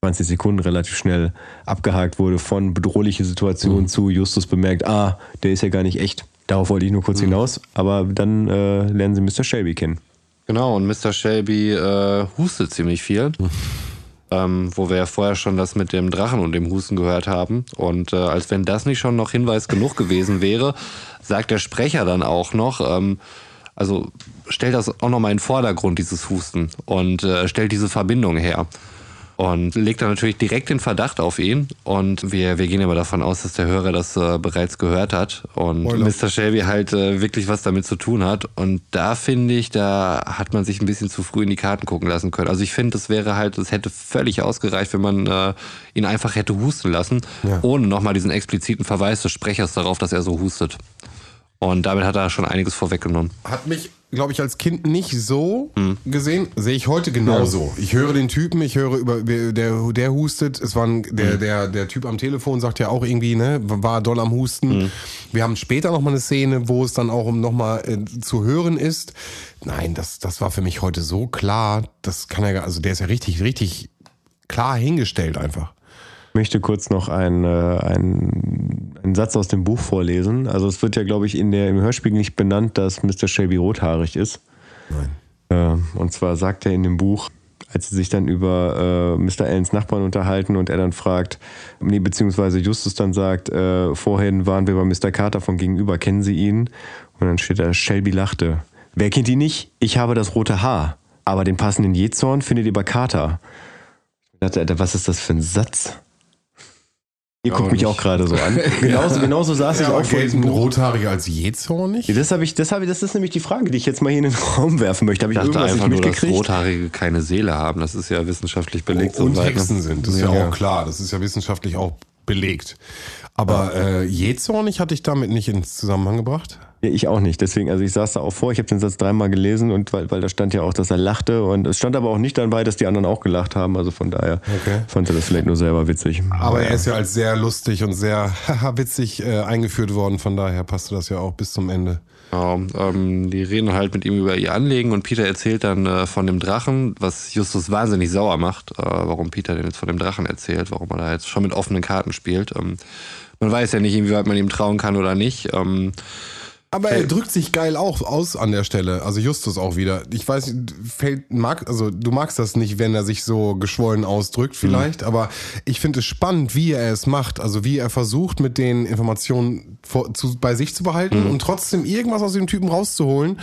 20 Sekunden relativ schnell abgehakt wurde von bedrohliche Situation zu Justus bemerkt, ah, der ist ja gar nicht echt. Darauf wollte ich nur kurz hinaus, aber dann äh, lernen sie Mr. Shelby kennen. Genau, und Mr. Shelby äh, hustet ziemlich viel. (laughs) Ähm, wo wir ja vorher schon das mit dem Drachen und dem Husten gehört haben. Und äh, als wenn das nicht schon noch Hinweis genug gewesen wäre, sagt der Sprecher dann auch noch, ähm, also stellt das auch nochmal in den Vordergrund, dieses Husten, und äh, stellt diese Verbindung her. Und legt dann natürlich direkt den Verdacht auf ihn. Und wir, wir gehen aber davon aus, dass der Hörer das äh, bereits gehört hat. Und Spoiler. Mr. Shelby halt äh, wirklich was damit zu tun hat. Und da finde ich, da hat man sich ein bisschen zu früh in die Karten gucken lassen können. Also ich finde, das wäre halt, es hätte völlig ausgereicht, wenn man äh, ihn einfach hätte husten lassen, Ja. ohne nochmal diesen expliziten Verweis des Sprechers darauf, dass er so hustet. Und damit hat er schon einiges vorweggenommen. Hat mich, glaube ich, als Kind nicht so gesehen. Sehe ich heute genauso. Ich höre den Typen, ich höre über, der, der hustet. Es war ein, der, der, der Typ am Telefon sagt ja auch irgendwie, ne, war doll am Husten. Wir haben später nochmal eine Szene, wo es dann auch um nochmal äh, zu hören ist. Nein, das, das war für mich heute so klar. Das kann ja, also der ist ja richtig, richtig klar hingestellt einfach. Ich möchte kurz noch einen, äh, einen, einen Satz aus dem Buch vorlesen. Also es wird ja, glaube ich, in der, im Hörspiel nicht benannt, dass Mr. Shelby rothaarig ist. Nein. Äh, und zwar sagt er in dem Buch, als sie sich dann über äh, Mr. Allens Nachbarn unterhalten und er dann fragt, nee, beziehungsweise Justus dann sagt, äh, vorhin waren wir bei Mr. Carter von gegenüber, kennen Sie ihn? Und dann steht da, Shelby lachte. Wer kennt ihn nicht? Ich habe das rote Haar. Aber den passenden Jezorn findet ihr bei Carter. Ich dachte, Alter, was ist das für ein Satz? Ihr guckt mich auch gerade so an. (laughs) Genauso, genauso saß ich auch vor diesem Buch. Rothaarige als Jezornig? Das, hab ich, das, hab ich, das ist nämlich die Frage, die ich jetzt mal hier in den Raum werfen möchte. Habe ich Ich dachte irgendwas einfach nicht nur, dass mitgekriegt? Rothaarige keine Seele haben. Das ist ja wissenschaftlich belegt. und ne? Hexen sind. Das ist ja, Ja. auch klar. Das ist ja wissenschaftlich auch belegt. Aber äh, jähzornig hatte ich damit nicht ins Zusammenhang gebracht. Ja, ich auch nicht. Deswegen, also ich saß da auch vor, ich habe den Satz dreimal gelesen und weil, weil da stand ja auch, dass er lachte und es stand aber auch nicht dabei, dass die anderen auch gelacht haben. Also von daher Okay. fand er das vielleicht nur selber witzig. Aber er ist ja als sehr lustig und sehr witzig äh, eingeführt worden, von daher passte das ja auch bis zum Ende. Genau, ähm, die reden halt mit ihm über ihr Anlegen und Peter erzählt dann äh, von dem Drachen, was Justus wahnsinnig sauer macht, äh, warum Peter denn jetzt von dem Drachen erzählt, warum er da jetzt schon mit offenen Karten spielt. Ähm, man weiß ja nicht, inwieweit man ihm trauen kann oder nicht. Ähm, Aber er drückt sich geil auch aus an der Stelle, also Justus auch wieder. Ich weiß, fällt, mag, also du magst das nicht, wenn er sich so geschwollen ausdrückt vielleicht, aber ich finde es spannend, wie er es macht, also wie er versucht, mit den Informationen vor, zu, bei sich zu behalten und trotzdem irgendwas aus dem Typen rauszuholen.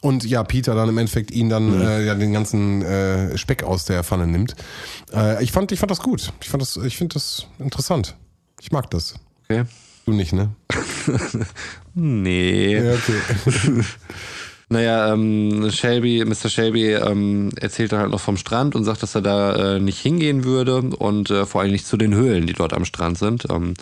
Und ja, Peter dann im Endeffekt ihn dann äh, ja den ganzen äh, Speck aus der Pfanne nimmt. Äh, ich fand, ich fand das gut. Ich fand das, ich finde das interessant. Ich mag das. Okay. Du nicht, ne? (laughs) Nee. Ja, okay. (laughs) Naja, ähm, Shelby, Mr. Shelby ähm, erzählt dann halt noch vom Strand und sagt, dass er da äh, nicht hingehen würde und äh, vor allem nicht zu den Höhlen, die dort am Strand sind, ähm,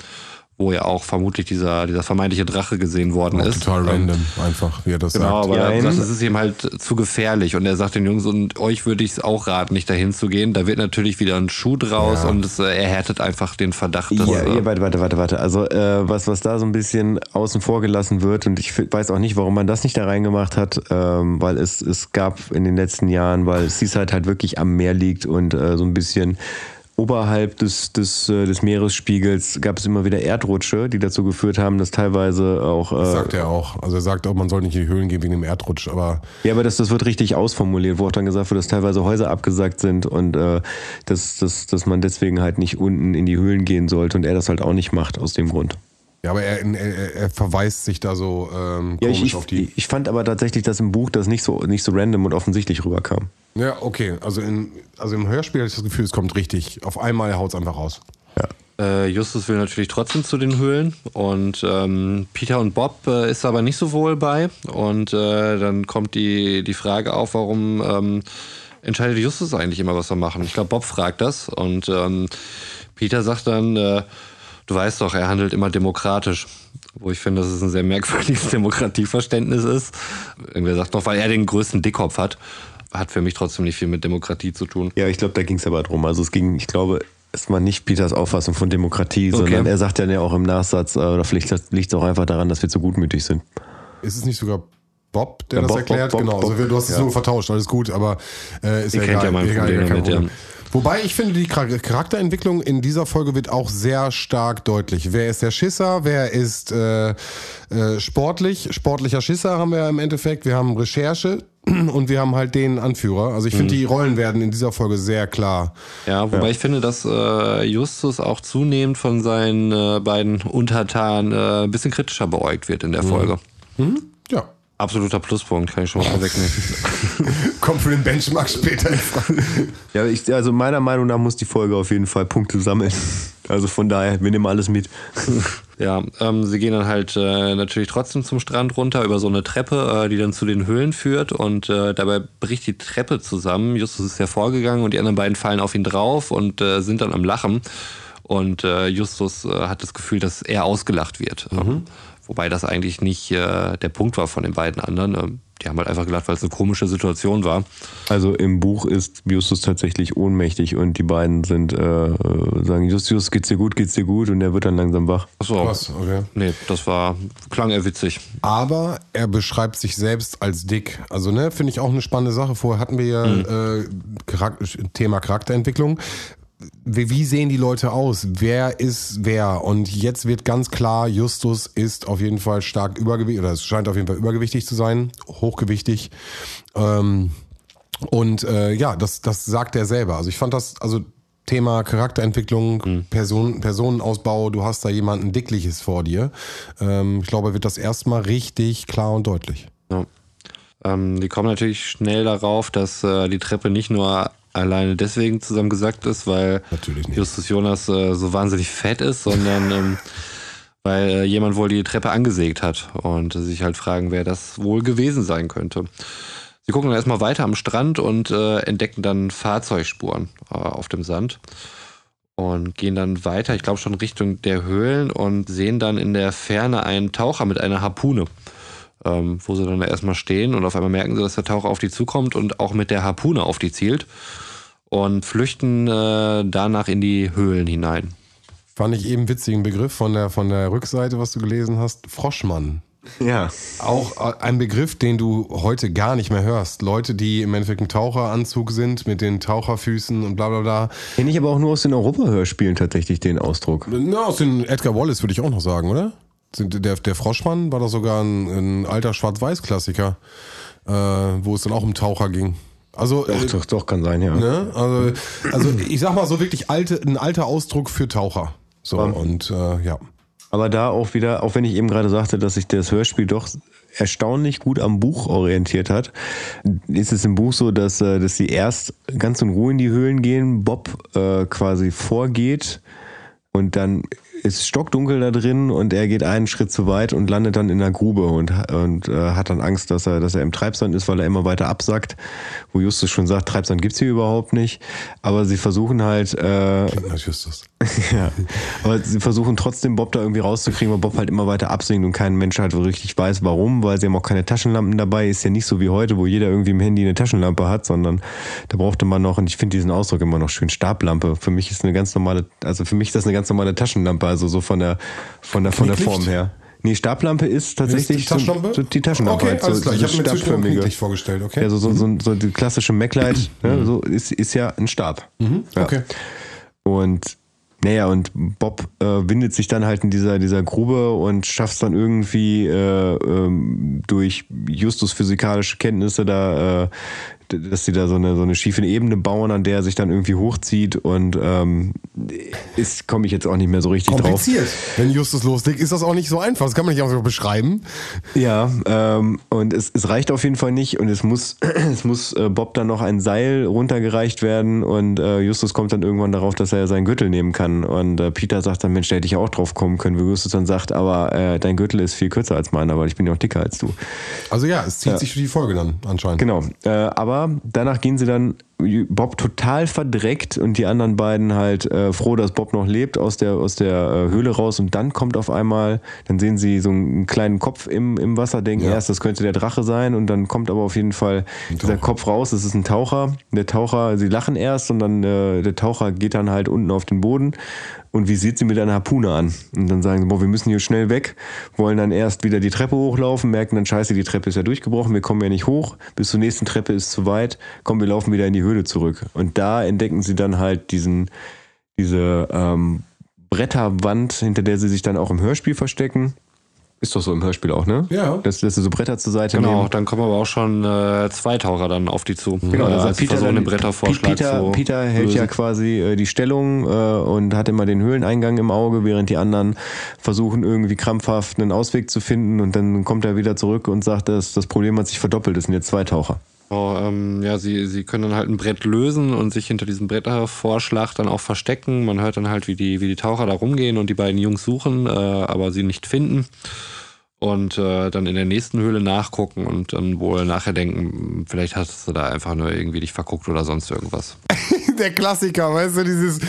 wo ja auch vermutlich dieser, dieser vermeintliche Drache gesehen worden Auch ist. total Ähm, random, einfach, wie er das Genau, sagt. aber Ja, er sagt, in- das ist ihm halt zu gefährlich. Und er sagt den Jungs, und euch würde ich es auch raten, nicht dahin zu gehen. Da wird natürlich wieder ein Schuh draus Ja. und es, äh, er härtet einfach den Verdacht. Dass, Ja, ja, warte, warte, warte, warte. Also äh, was, was da so ein bisschen außen vor gelassen wird und ich weiß auch nicht, warum man das nicht da reingemacht hat, ähm, weil es, es gab in den letzten Jahren, weil Seaside halt wirklich am Meer liegt und äh, so ein bisschen oberhalb des, des, äh, des Meeresspiegels gab es immer wieder Erdrutsche, die dazu geführt haben, dass teilweise auch... Äh, Sagt er auch. Also er sagt auch, man soll nicht in die Höhlen gehen wegen dem Erdrutsch, aber Ja, aber das, das wird richtig ausformuliert, wo auch dann gesagt wird, dass teilweise Häuser abgesagt sind und äh, dass, dass, dass man deswegen halt nicht unten in die Höhlen gehen sollte und er das halt auch nicht macht aus dem Grund. ja, aber er, er, er verweist sich da so ähm, Ja, komisch ich, auf die. ich, ich fand aber tatsächlich, dass im Buch das nicht so, nicht so random und offensichtlich rüberkam. Ja, okay. Also, in, also im Hörspiel habe ich das Gefühl, es kommt richtig. Auf einmal haut es einfach raus. Äh, Justus will natürlich trotzdem zu den Höhlen und ähm, Peter und Bob äh, ist aber nicht so wohl bei. Und äh, dann kommt die, die Frage auf, warum ähm, entscheidet Justus eigentlich immer, was wir machen. Ich glaube, Bob fragt das und ähm, Peter sagt dann, äh, du weißt doch, er handelt immer demokratisch. Wo ich finde, dass es ein sehr merkwürdiges (laughs) Demokratieverständnis ist. Irgendwer sagt noch, weil er den größten Dickkopf hat. Hat für mich trotzdem nicht viel mit Demokratie zu tun. Ja, ich glaube, da ging es aber drum. Also es ging, ich glaube, es war nicht Peters Auffassung von Demokratie, sondern er sagt ja auch im Nachsatz, äh, oder vielleicht liegt es auch einfach daran, dass wir zu gutmütig sind. Ist es nicht sogar Bob, der Ja, das Bob, erklärt? Bob, Bob, genau. also du hast es Ja. nur vertauscht, alles gut, aber äh, ist Ihr ja kennt egal. ja mein egal, Problem kein damit, ja. Wobei ich finde, die Char- Charakterentwicklung in dieser Folge wird auch sehr stark deutlich. Wer ist der Schisser? Wer ist äh, äh, sportlich? Sportlicher Schisser haben wir ja im Endeffekt. Wir haben Recherche (clears throat) und wir haben halt den Anführer. Also ich Mhm. finde, die Rollen werden in dieser Folge sehr klar. Ja, wobei ich finde, dass äh, Justus auch zunehmend von seinen äh, beiden Untertanen äh, ein bisschen kritischer beäugt wird in der Folge. Ja. Absoluter Pluspunkt, kann ich schon mal vorwegnehmen. (laughs) Kommt für den Benchmark später in Frage. Ja, ich, also meiner Meinung nach muss die Folge auf jeden Fall Punkte sammeln. Also von daher, wir nehmen alles mit. ja, ähm, sie gehen dann halt äh, natürlich trotzdem zum Strand runter über so eine Treppe, äh, die dann zu den Höhlen führt und äh, dabei bricht die Treppe zusammen. Justus ist ja vorgegangen und die anderen beiden fallen auf ihn drauf und äh, sind dann am Lachen. Und äh, Justus äh, hat das Gefühl, dass er ausgelacht wird. Ähm, wobei das eigentlich nicht der Punkt war von den beiden anderen. Die haben halt einfach gelacht, weil es eine komische Situation war. Also im Buch ist Justus tatsächlich ohnmächtig und die beiden sind, äh, äh, sagen, Justus, geht's dir gut, geht's dir gut? Und er wird dann langsam wach. Achso. Was, okay. Nee, das war, klang eher witzig. Aber er beschreibt sich selbst als dick. Also, ne, finde ich auch eine spannende Sache. Vorher hatten wir ja äh, Charak Thema Charakterentwicklung. Wie, sehen die Leute aus? Wer ist wer? Und jetzt wird ganz klar, Justus ist auf jeden Fall stark übergewichtig, oder es scheint auf jeden Fall übergewichtig zu sein, hochgewichtig. Ähm, und äh, ja, das, das sagt er selber. Also ich fand das, also Thema Charakterentwicklung, Person, Personenausbau, du hast da jemanden Dickliches vor dir. Ähm, ich glaube, wird das erstmal richtig klar und deutlich. Ja. Ähm, die kommen natürlich schnell darauf, dass äh, die Treppe nicht nur alleine deswegen zusammengesackt ist, weil. Justus Jonas äh, so wahnsinnig fett ist, sondern ähm, weil äh, jemand wohl die Treppe angesägt hat und sich halt fragen, wer das wohl gewesen sein könnte. Sie gucken dann erstmal weiter am Strand und äh, entdecken dann Fahrzeugspuren äh, auf dem Sand. und gehen dann weiter, ich glaube schon Richtung der Höhlen und sehen dann in der Ferne einen Taucher mit einer Harpune. Ähm, wo sie dann da erstmal stehen und auf einmal merken sie, dass der Taucher auf die zukommt und auch mit der Harpune auf die zielt und flüchten äh, danach in die Höhlen hinein. Fand ich eben witzigen Begriff von der, von der Rückseite, was du gelesen hast. Froschmann. Ja. Auch äh, ein Begriff, den du heute gar nicht mehr hörst. Leute, die im Endeffekt im Taucheranzug sind, mit den Taucherfüßen und bla bla bla. Kenne ich aber auch nur aus den Europahörspielen tatsächlich den Ausdruck. Na, aus den Edgar Wallace würde ich auch noch sagen, oder? Der, der Froschmann war doch sogar ein, ein alter Schwarz-Weiß-Klassiker, äh, wo es dann auch um Taucher ging. Also, Doch, äh, doch, doch, kann sein, ja. ne? also, also ich sag mal so wirklich alte, ein alter Ausdruck für Taucher. So, Ja. und äh, ja. Aber da auch wieder, auch wenn ich eben gerade sagte, dass sich das Hörspiel doch erstaunlich gut am Buch orientiert hat, ist es im Buch so, dass, äh, dass sie erst ganz in Ruhe in die Höhlen gehen, Bob äh, quasi vorgeht und dann ist stockdunkel da drin und er geht einen Schritt zu weit und landet dann in der Grube und, und äh, hat dann Angst, dass er, dass er im Treibsand ist, weil er immer weiter absackt. Wo Justus schon sagt, Treibsand gibt's hier überhaupt nicht. Aber sie versuchen halt, äh, Justus. (laughs) ja, aber sie versuchen trotzdem Bob da irgendwie rauszukriegen, weil Bob halt immer weiter absinkt und kein Mensch halt richtig weiß, warum, weil sie haben auch keine Taschenlampen dabei. Ist ja nicht so wie heute, wo jeder irgendwie im Handy eine Taschenlampe hat, sondern da brauchte man noch, und ich finde diesen Ausdruck immer noch schön, Stablampe. Für mich ist eine ganz normale, also für mich ist das eine ganz normale Taschenlampe, also so von der, von der, von der? Form her. Nee, Stablampe ist tatsächlich die Taschenlampe? So, die Taschenlampe. Okay, halt, so, alles klar. Ich so habe mir. Knicklicht vorgestellt, okay? Ja, so, so, so, so die klassische Mac-Light, ne, so ist, ist ja ein Stab. Ja. Okay. Und naja, und Bob äh, windet sich dann halt in dieser, dieser Grube und schafft es dann irgendwie äh, ähm, durch Justus physikalische Kenntnisse da, äh, dass sie da so eine, so eine schiefe Ebene bauen, an der er sich dann irgendwie hochzieht und ähm, ist, komme ich jetzt auch nicht mehr so richtig drauf. Kompliziert. Wenn Justus loslegt, ist das auch nicht so einfach. Das kann man nicht einfach so beschreiben. Ja, ähm, und es, es reicht auf jeden Fall nicht und es muss, (clears throat) es muss äh, Bob dann noch ein Seil runtergereicht werden und äh, Justus kommt dann irgendwann darauf, dass er seinen Gürtel nehmen kann und äh, Peter sagt dann, Mensch, da hätte ich ja auch drauf kommen können, wie Justus dann sagt, aber äh, dein Gürtel ist viel kürzer als meiner, weil ich bin ja auch dicker als du. Also ja, es zieht sich für die Folge dann anscheinend. Genau, äh, aber danach gehen sie dann Bob total verdreckt und die anderen beiden halt äh, froh, dass Bob noch lebt, aus der, aus der äh, Höhle raus und dann kommt auf einmal, dann sehen sie so einen kleinen Kopf im, im Wasser, denken Ja. erst, das könnte der Drache sein und dann kommt aber auf jeden Fall dieser Kopf raus, das ist ein Taucher. Der Taucher, sie lachen erst und dann äh, der Taucher geht dann halt unten auf den Boden und visiert sie mit einer Harpune an. Und dann sagen sie, boah, wir müssen hier schnell weg, wollen dann erst wieder die Treppe hochlaufen, merken dann, scheiße, die Treppe ist ja durchgebrochen, wir kommen ja nicht hoch, bis zur nächsten Treppe ist zu weit, komm, wir laufen wieder in die Höhle zurück. Und da entdecken sie dann halt diesen, diese ähm, Bretterwand, hinter der sie sich dann auch im Hörspiel verstecken. Ist doch so im Hörspiel auch, ne? Ja. Dass, dass sie so Bretter zur Seite Genau, nehmen. dann kommen aber auch schon äh, zwei Taucher dann auf die zu. Genau, äh, also Peter, dann, Brettervorschlag Peter, zu Peter hält lösen. ja quasi äh, die Stellung äh, und hat immer den Höhleneingang im Auge, während die anderen versuchen irgendwie krampfhaft einen Ausweg zu finden und dann kommt er wieder zurück und sagt, dass das Problem hat sich verdoppelt, es sind jetzt zwei Taucher. Oh, ähm, ja, sie, sie können dann halt ein Brett lösen und sich hinter diesem Brettervorschlag dann auch verstecken. Man hört dann halt, wie die, wie die Taucher da rumgehen und die beiden Jungs suchen, äh, aber sie nicht finden. Und äh, dann in der nächsten Höhle nachgucken und dann wohl nachher denken, vielleicht hast du da einfach nur irgendwie dich verguckt oder sonst irgendwas. (laughs) (laughs) Der Klassiker, weißt du, dieses, äh,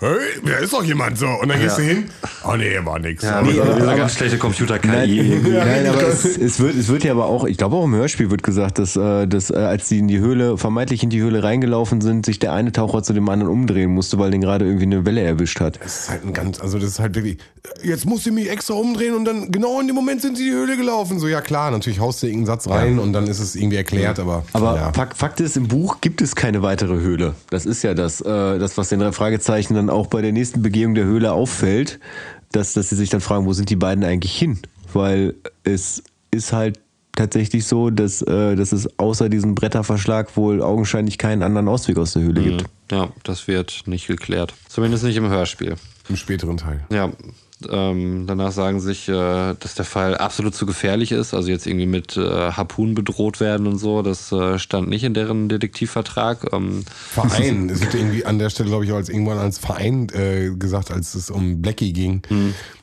hey, da ist doch jemand so. Und dann gehst du hin, oh nee, war nix. Ja, so aber- eine ganz schlechte Computer-KI. (laughs) Nein, aber es, es, wird, es wird ja aber auch, ich glaube auch im Hörspiel wird gesagt, dass, äh, dass äh, als sie in die Höhle, vermeintlich in die Höhle reingelaufen sind, sich der eine Taucher zu dem anderen umdrehen musste, weil den gerade irgendwie eine Welle erwischt hat. Das ist halt ein ganz, also das ist halt wirklich, jetzt muss ich mich extra umdrehen und dann genau in dem Moment sind sie in die Höhle gelaufen. So, ja klar, natürlich haust du irgendeinen Satz rein und dann ist es irgendwie erklärt, aber. Aber ja. Fakt, Fakt ist, im Buch gibt es keine weitere Höhle. Das ist ja das, äh, das was den drei Fragezeichen dann auch bei der nächsten Begehung der Höhle auffällt, dass, dass sie sich dann fragen, wo sind die beiden eigentlich hin? Weil es ist halt tatsächlich so, dass, äh, dass es außer diesem Bretterverschlag wohl augenscheinlich keinen anderen Ausweg aus der Höhle gibt. Ja, das wird nicht geklärt. Zumindest nicht im Hörspiel. Im späteren Teil. Ja, ähm, danach sagen sich, äh, dass der Fall absolut zu gefährlich ist. Also jetzt irgendwie mit äh, Harpunen bedroht werden und so. Das äh, stand nicht in deren Detektivvertrag. Ähm, Verein. es wird irgendwie an der Stelle, glaube ich, auch als irgendwann als Verein äh, gesagt, als es um Blackie ging.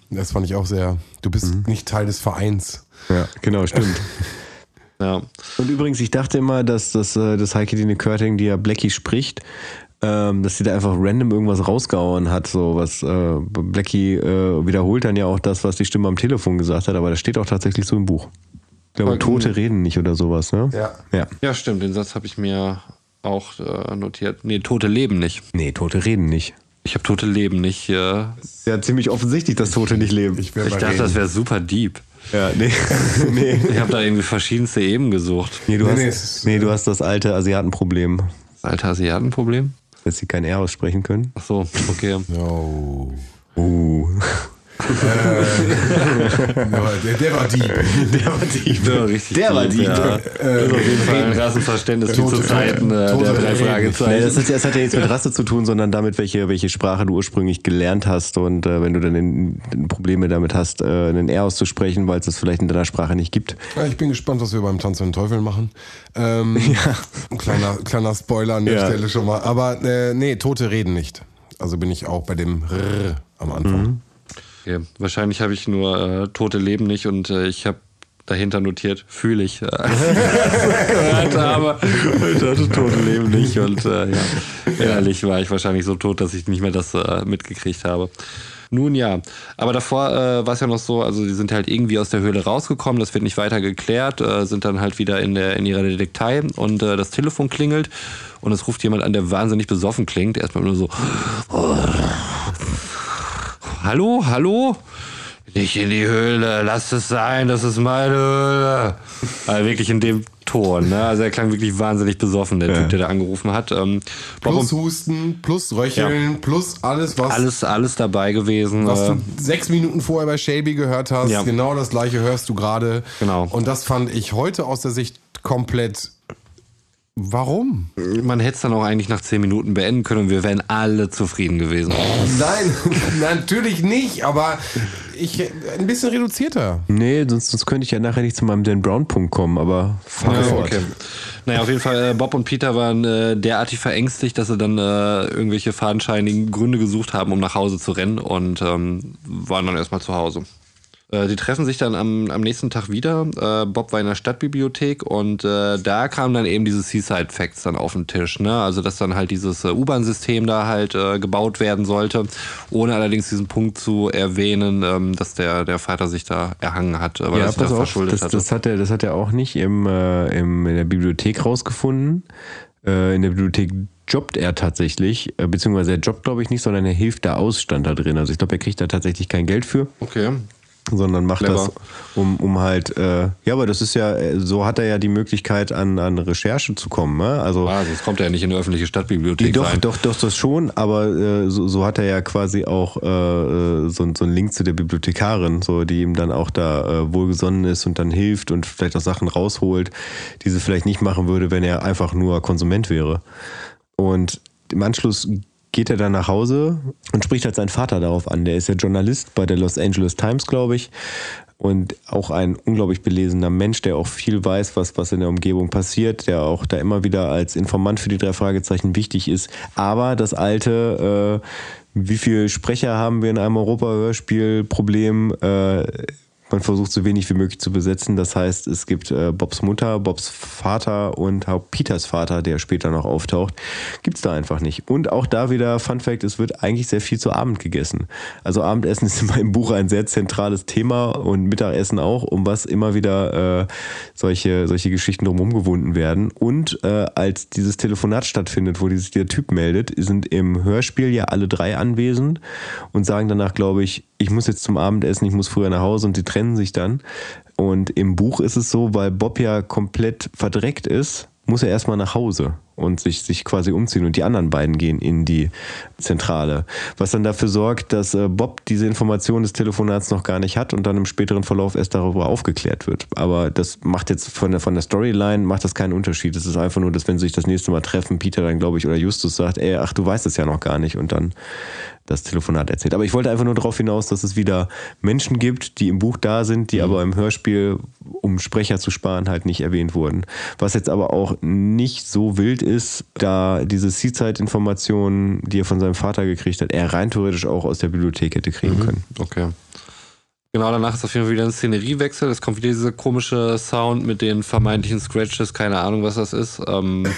Das fand ich auch sehr. Du bist nicht Teil des Vereins. Ja, genau, stimmt. (laughs) ja, Und übrigens, ich dachte immer, dass das, äh, das Heike Dine Körting, die ja Blackie spricht, ähm, dass sie da einfach random irgendwas rausgehauen hat, so was äh, Blackie äh, wiederholt dann ja auch das, was die Stimme am Telefon gesagt hat, aber das steht auch tatsächlich so im Buch. Ich glaube, Tote reden nicht oder sowas, ne? Ja. Ja. Ja, stimmt, den Satz habe ich mir auch äh, notiert. Nee, Tote leben nicht. Nee, Tote reden nicht. Ich habe Tote leben nicht. Äh, Ist ja ziemlich offensichtlich, dass Tote nicht leben. Ich, ich dachte, Reden. das wäre super deep. ja, nee. (laughs) nee. Ich habe da irgendwie verschiedenste Eben gesucht. Nee, du Nee, hast, nee, nee, du hast das alte Asiatenproblem, Alter Asiatenproblem? Dass sie kein R aussprechen können. Ach so, okay. (laughs) Oh. Ja, der, der war deep. (laughs) Der war die. Ja, richtig Der war deep, die. Ja. Das ist auf jeden Fall ein Rassenverständnis wie Tote- zu Zeiten äh, der drei. Nee, Fragezeichen. das, ist, das hat ja nichts mit Rasse zu tun, sondern damit, welche, welche Sprache du ursprünglich gelernt hast. Und äh, wenn du dann in, in Probleme damit hast, äh, einen R auszusprechen, weil es das vielleicht in deiner Sprache nicht gibt. Ja, ich bin gespannt, was wir beim Tanz mit den Teufel machen. Ähm, (laughs) ein kleiner, kleiner Spoiler an der Ja. Stelle schon mal. Aber äh, nee, Tote reden nicht. Also bin ich auch bei dem R am Anfang. Okay. Wahrscheinlich habe ich nur äh, Tote leben nicht und äh, ich habe dahinter notiert, fühle ich. Äh, (laughs) gehört habe. Ich dachte, Tote leben nicht und äh, ja, innerlich war ich wahrscheinlich so tot, dass ich nicht mehr das äh, mitgekriegt habe. Nun ja, aber davor äh, war es ja noch so, also die sind halt irgendwie aus der Höhle rausgekommen, das wird nicht weiter geklärt, äh, sind dann halt wieder in, der, in ihrer Detektei und äh, das Telefon klingelt und es ruft jemand an, der wahnsinnig besoffen klingt. Erstmal nur so, Hallo, hallo? Nicht in die Höhle, lasst es sein, das ist meine Höhle. Also wirklich in dem Ton, ne? Also er klang wirklich wahnsinnig besoffen, der Typ, der da angerufen hat. Ähm, Plus Husten, plus Röcheln, plus alles, was, alles, alles dabei gewesen. was äh, du sechs Minuten vorher bei Shelby gehört hast. Ja. Genau das gleiche hörst du gerade. Genau. Und das fand ich heute aus der Sicht komplett. Warum? man hätte es dann auch eigentlich nach zehn Minuten beenden können und wir wären alle zufrieden gewesen. Nein, (laughs) natürlich nicht, aber ich ein bisschen reduzierter. Nee, sonst, sonst könnte ich ja nachher nicht zu meinem Dan Brown-Punkt kommen, aber fahr Ja, fort. okay. Naja, auf jeden Fall, äh, Bob und Peter waren äh, derartig verängstigt, dass sie dann äh, irgendwelche fadenscheinigen Gründe gesucht haben, um nach Hause zu rennen und ähm, waren dann erstmal zu Hause. Äh, die treffen sich dann am, am nächsten Tag wieder. Äh, Bob war in der Stadtbibliothek und äh, da kamen dann eben diese Seaside Facts dann auf den Tisch. Ne? Also, dass dann halt dieses äh, U-Bahn-System da halt äh, gebaut werden sollte, ohne allerdings diesen Punkt zu erwähnen, ähm, dass der, der Vater sich da erhangen hat, weil Ja, er sich da auf, verschuldet das, hatte. das, hat er, das hat er auch nicht im, äh, im, in der Bibliothek rausgefunden. Äh, in der Bibliothek jobbt er tatsächlich, äh, beziehungsweise er jobbt glaube ich nicht, sondern er hilft da aus, stand da drin. Also ich glaube, er kriegt da tatsächlich kein Geld für. okay. Sondern macht Clever. das, um, um halt, äh, ja, aber das ist ja, äh, so hat er ja die Möglichkeit, an, an Recherche zu kommen. Ne? Also, Ah, sonst kommt er ja nicht in eine öffentliche Stadtbibliothek doch, rein. doch, doch, das schon, aber äh, so, so hat er ja quasi auch äh, äh, so, so einen Link zu der Bibliothekarin, so, die ihm dann auch da äh, wohlgesonnen ist und dann hilft und vielleicht auch Sachen rausholt, die sie vielleicht nicht machen würde, wenn er einfach nur Konsument wäre. Und im Anschluss geht er dann nach Hause und spricht halt seinen Vater darauf an. Der ist ja Journalist bei der Los Angeles Times, glaube ich. Und auch ein unglaublich belesener Mensch, der auch viel weiß, was, was in der Umgebung passiert, der auch da immer wieder als Informant für die drei Fragezeichen wichtig ist. Aber das alte, äh, wie viele Sprecher haben wir in einem Europa-Hörspiel-Problem, äh, man versucht so wenig wie möglich zu besetzen. Das heißt, es gibt äh, Bobs Mutter, Bobs Vater und auch Peters Vater, der später noch auftaucht. Gibt's da einfach nicht. Und auch da wieder, Fun Fact, es wird eigentlich sehr viel zu Abend gegessen. Also Abendessen (laughs) ist in meinem Buch ein sehr zentrales Thema und Mittagessen auch, um was immer wieder äh, solche, solche Geschichten drumherum gewunden werden. Und äh, als dieses Telefonat stattfindet, wo der Typ meldet, sind im Hörspiel ja alle drei anwesend und sagen danach, glaube ich, ich muss jetzt zum Abendessen, ich muss früher nach Hause und die trennen sich dann. Und im Buch ist es so, weil Bob ja komplett verdreckt ist, muss er erstmal nach Hause und sich, sich quasi umziehen und die anderen beiden gehen in die Zentrale. Was dann dafür sorgt, dass äh, Bob diese Information des Telefonats noch gar nicht hat und dann im späteren Verlauf erst darüber aufgeklärt wird. Aber das macht jetzt von der, von der Storyline macht das keinen Unterschied. Es ist einfach nur, dass wenn sie sich das nächste Mal treffen, Peter dann glaube ich oder Justus sagt, ey, ach, du weißt es ja noch gar nicht und dann das Telefonat erzählt. Aber ich wollte einfach nur darauf hinaus, dass es wieder Menschen gibt, die im Buch da sind, die aber im Hörspiel, um Sprecher zu sparen, halt nicht erwähnt wurden. Was jetzt aber auch nicht so wild ist, da diese Seaside-Informationen, die er von seinem Vater gekriegt hat, er rein theoretisch auch aus der Bibliothek hätte kriegen können. Okay. Genau, danach ist auf jeden Fall wieder ein Szeneriewechsel. Es kommt wieder dieser komische Sound mit den vermeintlichen Scratches, keine Ahnung, was das ist. Ähm, (laughs)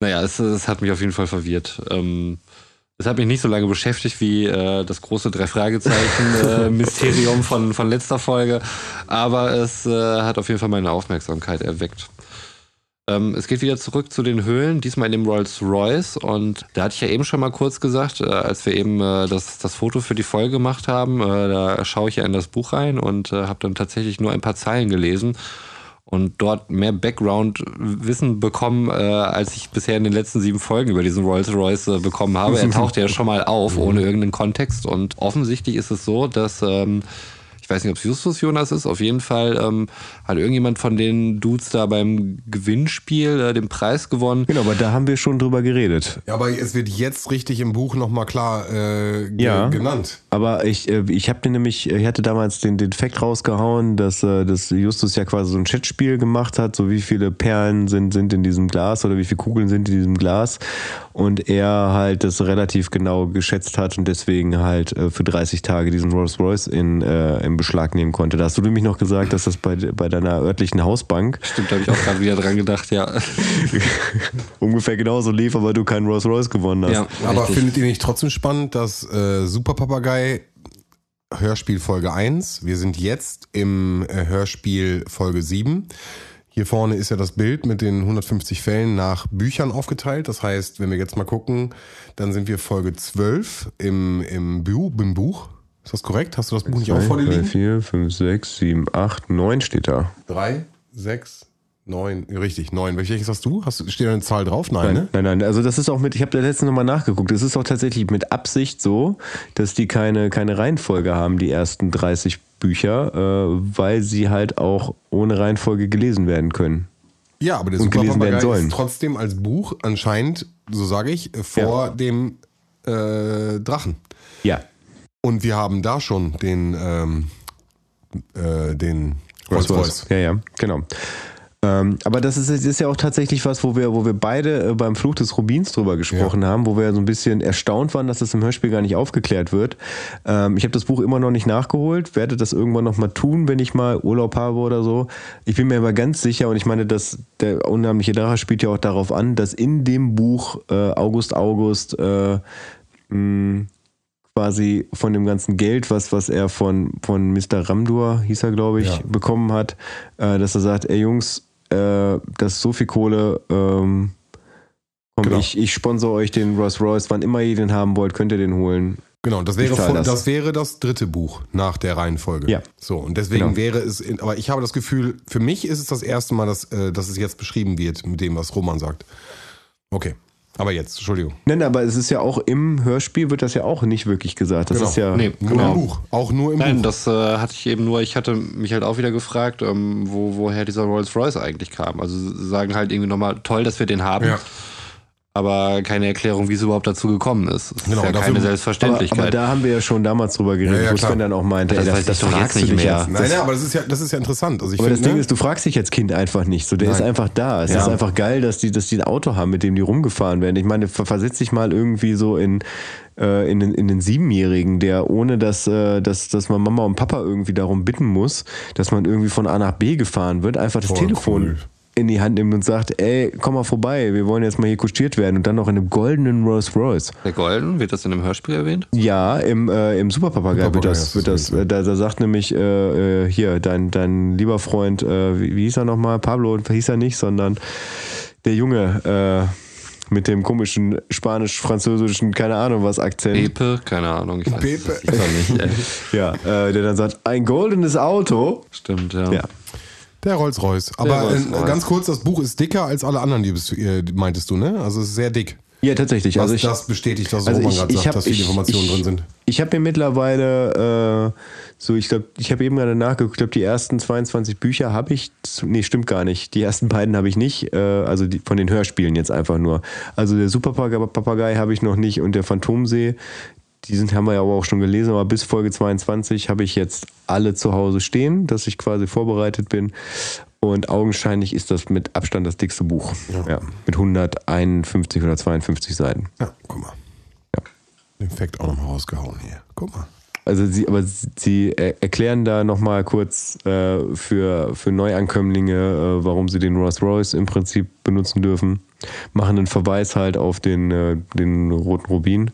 Naja, es, es hat mich auf jeden Fall verwirrt. Ähm, es hat mich nicht so lange beschäftigt wie äh, das große Drei-Fragezeichen-Mysterium (laughs) von, von letzter Folge, aber es äh, hat auf jeden Fall meine Aufmerksamkeit erweckt. Ähm, es geht wieder zurück zu den Höhlen, diesmal in dem Rolls Royce. Und da hatte ich ja eben schon mal kurz gesagt, äh, als wir eben äh, das, das Foto für die Folge gemacht haben, äh, da schaue ich ja in das Buch rein und äh, habe dann tatsächlich nur ein paar Zeilen gelesen und dort mehr Background-Wissen bekommen, äh, als ich bisher in den letzten sieben Folgen über diesen Rolls Royce äh, bekommen habe. Er taucht ja schon mal auf, ohne irgendeinen Kontext. Und offensichtlich ist es so, dass ähm, ich weiß nicht, ob es Justus Jonas ist, auf jeden Fall ähm, hat irgendjemand von den Dudes da beim Gewinnspiel äh, den Preis gewonnen. Genau, aber da haben wir schon drüber geredet. Ja, aber es wird jetzt richtig im Buch nochmal klar äh, ge Ja. genannt. Aber ich, äh, ich habe den nämlich, ich hatte damals den, den Fact rausgehauen, dass, äh, dass Justus ja quasi so ein Chatspiel gemacht hat, so wie viele Perlen sind, sind in diesem Glas oder wie viele Kugeln sind in diesem Glas. Und er halt das relativ genau geschätzt hat und deswegen halt äh, für 30 Tage diesen Rolls Royce in, äh, in Beschlag nehmen konnte. Da hast du nämlich noch gesagt, dass das bei, bei deiner örtlichen Hausbank Stimmt, da habe ich auch gerade wieder dran gedacht, ja. (laughs) ungefähr genauso lief, aber du keinen Rolls Royce gewonnen hast. ja Aber richtig. findet ihr nicht trotzdem spannend, dass äh, Super Papagei Hörspiel Folge 1, wir sind jetzt im äh, Hörspiel Folge 7. Hier vorne ist ja das Bild mit den 150 Fällen nach Büchern aufgeteilt. Das heißt, wenn wir jetzt mal gucken, dann sind wir Folge 12 im, im, Bu im Buch. Ist das korrekt? Hast du das Buch nicht auch vor dir Drei, liegen? vier, fünf, sechs, sieben, acht, neun steht da. Drei, sechs, neun, richtig, neun. Welches hast du? Hast, du- steht da eine Zahl drauf? Nein, ne? Nein, nein, also das ist auch mit, ich habe da letztens nochmal nachgeguckt, es ist auch tatsächlich mit Absicht so, dass die keine, keine Reihenfolge haben, die ersten 30 Bücher, äh, weil sie halt auch ohne Reihenfolge gelesen werden können. Ja, aber der Und Super gelesen werden Papagei sollen. ist trotzdem als Buch anscheinend, so sage ich, vor dem äh, Drachen. Ja. Und wir haben da schon den, ähm, äh, den Rolls Royce. Ja, ja, genau. Ähm, aber das ist, ist ja auch tatsächlich was, wo wir, wo wir beide äh, beim Fluch des Rubins drüber gesprochen haben, wo wir so ein bisschen erstaunt waren, dass das im Hörspiel gar nicht aufgeklärt wird. Ähm, ich habe das Buch immer noch nicht nachgeholt, werde das irgendwann noch mal tun, wenn ich mal Urlaub habe oder so. Ich bin mir aber ganz sicher, und ich meine, dass der unheimliche Drache spielt ja auch darauf an, dass in dem Buch äh, August August äh, mh, quasi von dem ganzen Geld, was, was er von, von Mr. Ramdur, hieß er, glaube ich, Ja. bekommen hat, äh, dass er sagt, ey Jungs, äh, das ist so viel Kohle, ähm, komm, Genau. ich, ich sponsor euch den Rolls Royce, wann immer ihr den haben wollt, könnt ihr den holen. Genau, das wäre, vor, das. das. wäre das dritte Buch nach der Reihenfolge. Ja. So, und deswegen Genau. wäre es, in, aber ich habe das Gefühl, für mich ist es das erste Mal, dass, äh, dass es jetzt beschrieben wird mit dem, was Roman sagt. Okay. Aber jetzt, Entschuldigung. Nein, aber es ist ja auch im Hörspiel wird das ja auch nicht wirklich gesagt. Das Genau. ist ja. Nee, Nur genau. im Buch. Auch nur im Nein, Buch. das äh, hatte ich eben nur, ich hatte mich halt auch wieder gefragt, ähm, wo, woher dieser Rolls Royce eigentlich kam. Also sie sagen halt irgendwie nochmal, toll, dass wir den haben, Ja. Aber keine Erklärung, wie es überhaupt dazu gekommen ist. Es Genau, ist ja dafür- keine Aber, Selbstverständlichkeit. aber da haben wir ja schon damals drüber geredet, Ja, ja, wo. Sven dann auch meinte, Das ey, das, ich das jetzt fragst du nicht dich mehr. jetzt. Nein, Das- nein, aber das ist ja, das ist ja interessant. Also ich Aber das finde, Ding ist, du fragst dich als Kind einfach nicht. So, der Nein. ist einfach da. Es Ja. ist einfach geil, dass die, dass die ein Auto haben, mit dem die rumgefahren werden. Ich meine, ver- versetz dich mal irgendwie so in, äh, in, den, in den Siebenjährigen, der ohne dass, äh, dass, dass man Mama und Papa irgendwie darum bitten muss, dass man irgendwie von A nach B gefahren wird, einfach das Voll Telefon cool. In die Hand nimmt und sagt, ey, komm mal vorbei, wir wollen jetzt mal hier kustiert werden und dann noch in einem goldenen Rolls Royce. Der Golden, wird das in einem Hörspiel erwähnt? Ja, im, äh, im Superpapagei wird das, wird das äh, da, da sagt nämlich äh, äh, hier, dein, dein lieber Freund, äh, wie, wie hieß er nochmal? Pablo hieß er nicht, sondern der Junge äh, mit dem komischen spanisch-französischen, keine Ahnung was Akzent. Pepe? Keine Ahnung. Ich weiß Pepe. es nicht. (laughs) Ja, äh, der dann sagt, ein goldenes Auto. Stimmt, ja. Ja. Der Rolls Royce. Aber Rolls äh, Royce. ganz kurz, das Buch ist dicker als alle anderen, die bist, äh, meintest du, ne? Also es ist sehr dick. Ja, tatsächlich. Was Also ich, das bestätigt, was also Roman gerade sagt, hab, dass viele ich, Informationen ich, drin sind. Ich habe mir mittlerweile, äh, so ich glaube, ich habe eben gerade nachgeguckt, ich glaube, die ersten 22 Bücher habe ich, nee, stimmt gar nicht. Die ersten beiden habe ich nicht, äh, also die, von den Hörspielen jetzt einfach nur. Also der Superpapagei habe ich noch nicht und der Phantomsee, die sind, haben wir ja aber auch schon gelesen, aber bis Folge 22 habe ich jetzt alle zu Hause stehen, dass ich quasi vorbereitet bin. Und augenscheinlich ist das mit Abstand das dickste Buch. Ja. mit 151 oder 52 Seiten. Ja, guck mal. Ja. Den Fact auch nochmal rausgehauen hier. Guck mal. Also sie, aber sie er- erklären da nochmal kurz äh, für, für Neuankömmlinge, äh, warum sie den Rolls Royce im Prinzip benutzen dürfen. machen einen Verweis halt auf den, äh, den roten Rubin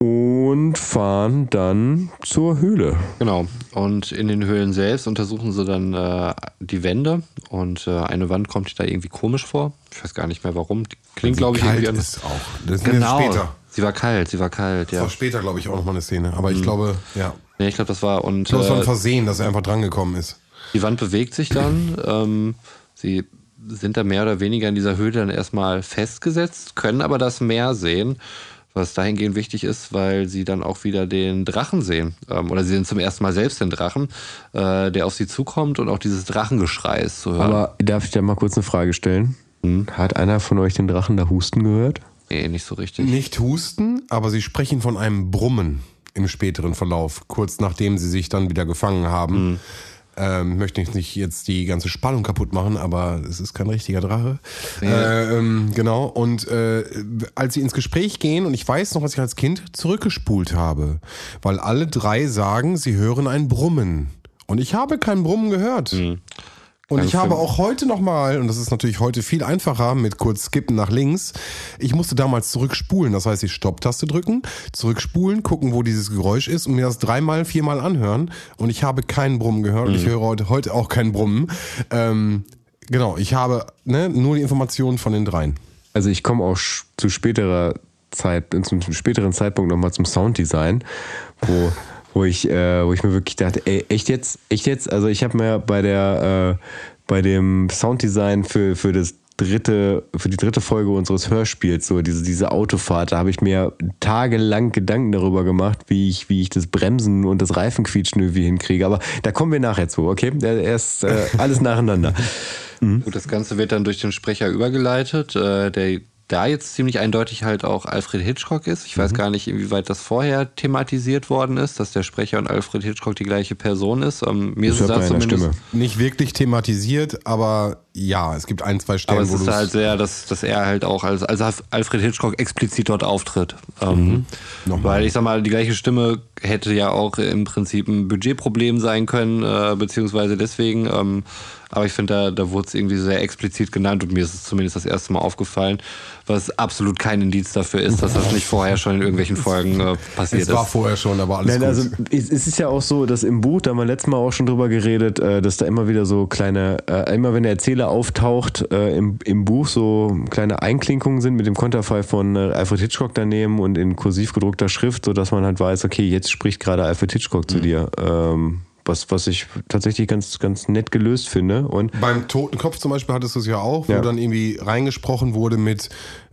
und fahren dann zur Höhle. Genau. Und in den Höhlen selbst untersuchen sie dann äh, die Wände und äh, eine Wand kommt da irgendwie komisch vor. Ich weiß gar nicht mehr warum. Die klingt, glaube ich, kalt irgendwie ist auch. Das ist Genau. später. Sie war kalt, sie war kalt, Das ja. war später, glaube ich, auch nochmal eine Szene. Aber ich glaube, ja. Nee, ich glaube, das war und Ich glaube, es war ein äh, Versehen, dass er einfach drangekommen ist. die Wand bewegt sich dann. Ähm, sie sind da mehr oder weniger in dieser Höhle dann erstmal festgesetzt, können aber das Meer sehen, was dahingehend wichtig ist, weil sie dann auch wieder den Drachen sehen. Ähm, oder sie sehen zum ersten Mal selbst den Drachen, äh, der auf sie zukommt und auch dieses Drachengeschrei ist zu hören. Aber darf ich da mal kurz eine Frage stellen? Hat einer von euch den Drachen da husten gehört? nee, nicht so richtig. Nicht husten, aber sie sprechen von einem Brummen im späteren Verlauf, kurz nachdem sie sich dann wieder gefangen haben. Ähm, möchte ich nicht jetzt die ganze Spannung kaputt machen, aber es ist kein richtiger Drache. Ähm, genau. Und äh, als sie ins Gespräch gehen, und ich weiß noch, was ich als Kind zurückgespult habe, weil alle drei sagen, sie hören ein Brummen. Und ich habe kein Brummen gehört. Und ich habe auch heute nochmal, und das ist natürlich heute viel einfacher mit kurz skippen nach links, ich musste damals zurückspulen. Das heißt, die Stopptaste drücken, zurückspulen, gucken, wo dieses Geräusch ist und mir das dreimal, viermal anhören. Und ich habe keinen Brummen gehört und ich höre heute, heute auch keinen Brummen. Ähm, genau, ich habe ne, nur die Informationen von den dreien. Also ich komme auch zu späterer Zeit, zum späteren Zeitpunkt nochmal zum Sounddesign, wo, (laughs) wo ich, äh, wo ich mir wirklich dachte, ey, echt jetzt, echt jetzt? Also ich habe mir bei der, äh, bei dem Sounddesign für, für das dritte, für die dritte Folge unseres Hörspiels, so diese, diese Autofahrt, da habe ich mir tagelang Gedanken darüber gemacht, wie ich, wie ich das Bremsen und das Reifenquietschen irgendwie hinkriege. Aber da kommen wir nachher zu, okay? Erst äh, alles nacheinander. (laughs) Gut, das Ganze wird dann durch den Sprecher übergeleitet, äh, der da jetzt ziemlich eindeutig halt auch Alfred Hitchcock ist. Ich Mhm. weiß gar nicht, inwieweit das vorher thematisiert worden ist, dass der Sprecher und Alfred Hitchcock die gleiche Person ist. Ähm, mir Das ist es hört da man in der zumindest. Stimme. Nicht wirklich thematisiert, aber ja, es gibt ein, zwei Stellen, Aber es wo ist halt sehr, dass, dass er halt auch als, als Alfred Hitchcock explizit dort auftritt. Ähm, Nochmal. weil ich sag mal, die gleiche Stimme hätte ja auch im Prinzip ein Budgetproblem sein können, äh, beziehungsweise deswegen. Ähm, aber ich finde, da, da wurde es irgendwie sehr explizit genannt und mir ist es zumindest das erste Mal aufgefallen, was absolut kein Indiz dafür ist, dass das nicht vorher schon in irgendwelchen Folgen äh, passiert es war ist. vorher schon, aber alles Nein, gut. also es ist ja auch so, dass im Buch, da haben wir letztes Mal auch schon drüber geredet, äh, dass da immer wieder so kleine, äh, immer wenn der Erzähler auftaucht, äh, im, im Buch so kleine Einklinkungen sind mit dem Konterfei von äh, Alfred Hitchcock daneben und in kursiv gedruckter Schrift, sodass man halt weiß, okay, jetzt spricht gerade Alfred Hitchcock zu dir. Ähm, was, was ich tatsächlich ganz, ganz nett gelöst finde. Und Beim Totenkopf zum Beispiel hattest du es ja auch, wo Ja. dann irgendwie reingesprochen wurde mit,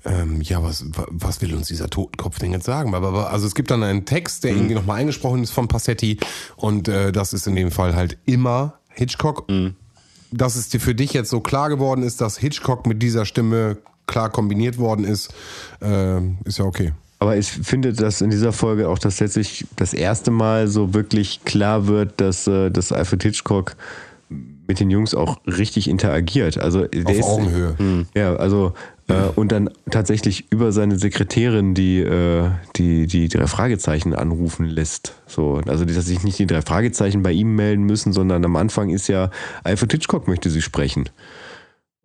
ähm, ja, was, wa- was will uns dieser Totenkopf denn jetzt sagen? Aber- Also es gibt dann einen Text, der irgendwie nochmal eingesprochen ist von Passetti und äh, das ist in dem Fall halt immer Hitchcock. Dass es dir für dich jetzt so klar geworden ist, dass Hitchcock mit dieser Stimme klar kombiniert worden ist, äh, ist ja okay. Aber ich finde, dass in dieser Folge auch letztlich das erste Mal so wirklich klar wird, dass, äh, dass Alfred Hitchcock mit den Jungs auch richtig interagiert. Also der Auf ist, Augenhöhe. Ja, also äh, und dann tatsächlich über seine Sekretärin die, äh, die, die drei Fragezeichen anrufen lässt. So, also dass sich nicht die drei Fragezeichen bei ihm melden müssen, sondern am Anfang ist ja Alfred Hitchcock möchte sie sprechen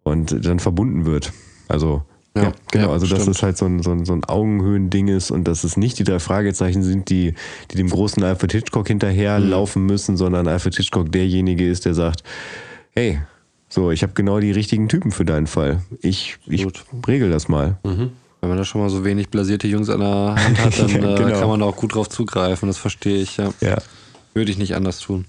und dann verbunden wird. Also ja, Ja, genau, ja, also dass stimmt. es halt so ein, so ein, so ein Augenhöhending ist und dass es nicht die drei Fragezeichen sind, die, die dem großen Alfred Hitchcock hinterherlaufen müssen, sondern Alfred Hitchcock derjenige ist, der sagt, hey, so, ich habe genau die richtigen Typen für deinen Fall. Ich, ich Gut. regel das mal. Wenn man da schon mal so wenig blasierte Jungs an der Hand hat, (laughs) dann Ja, äh, genau. kann man da auch gut drauf zugreifen. Das verstehe ich, ja. Ja. Würde ich nicht anders tun.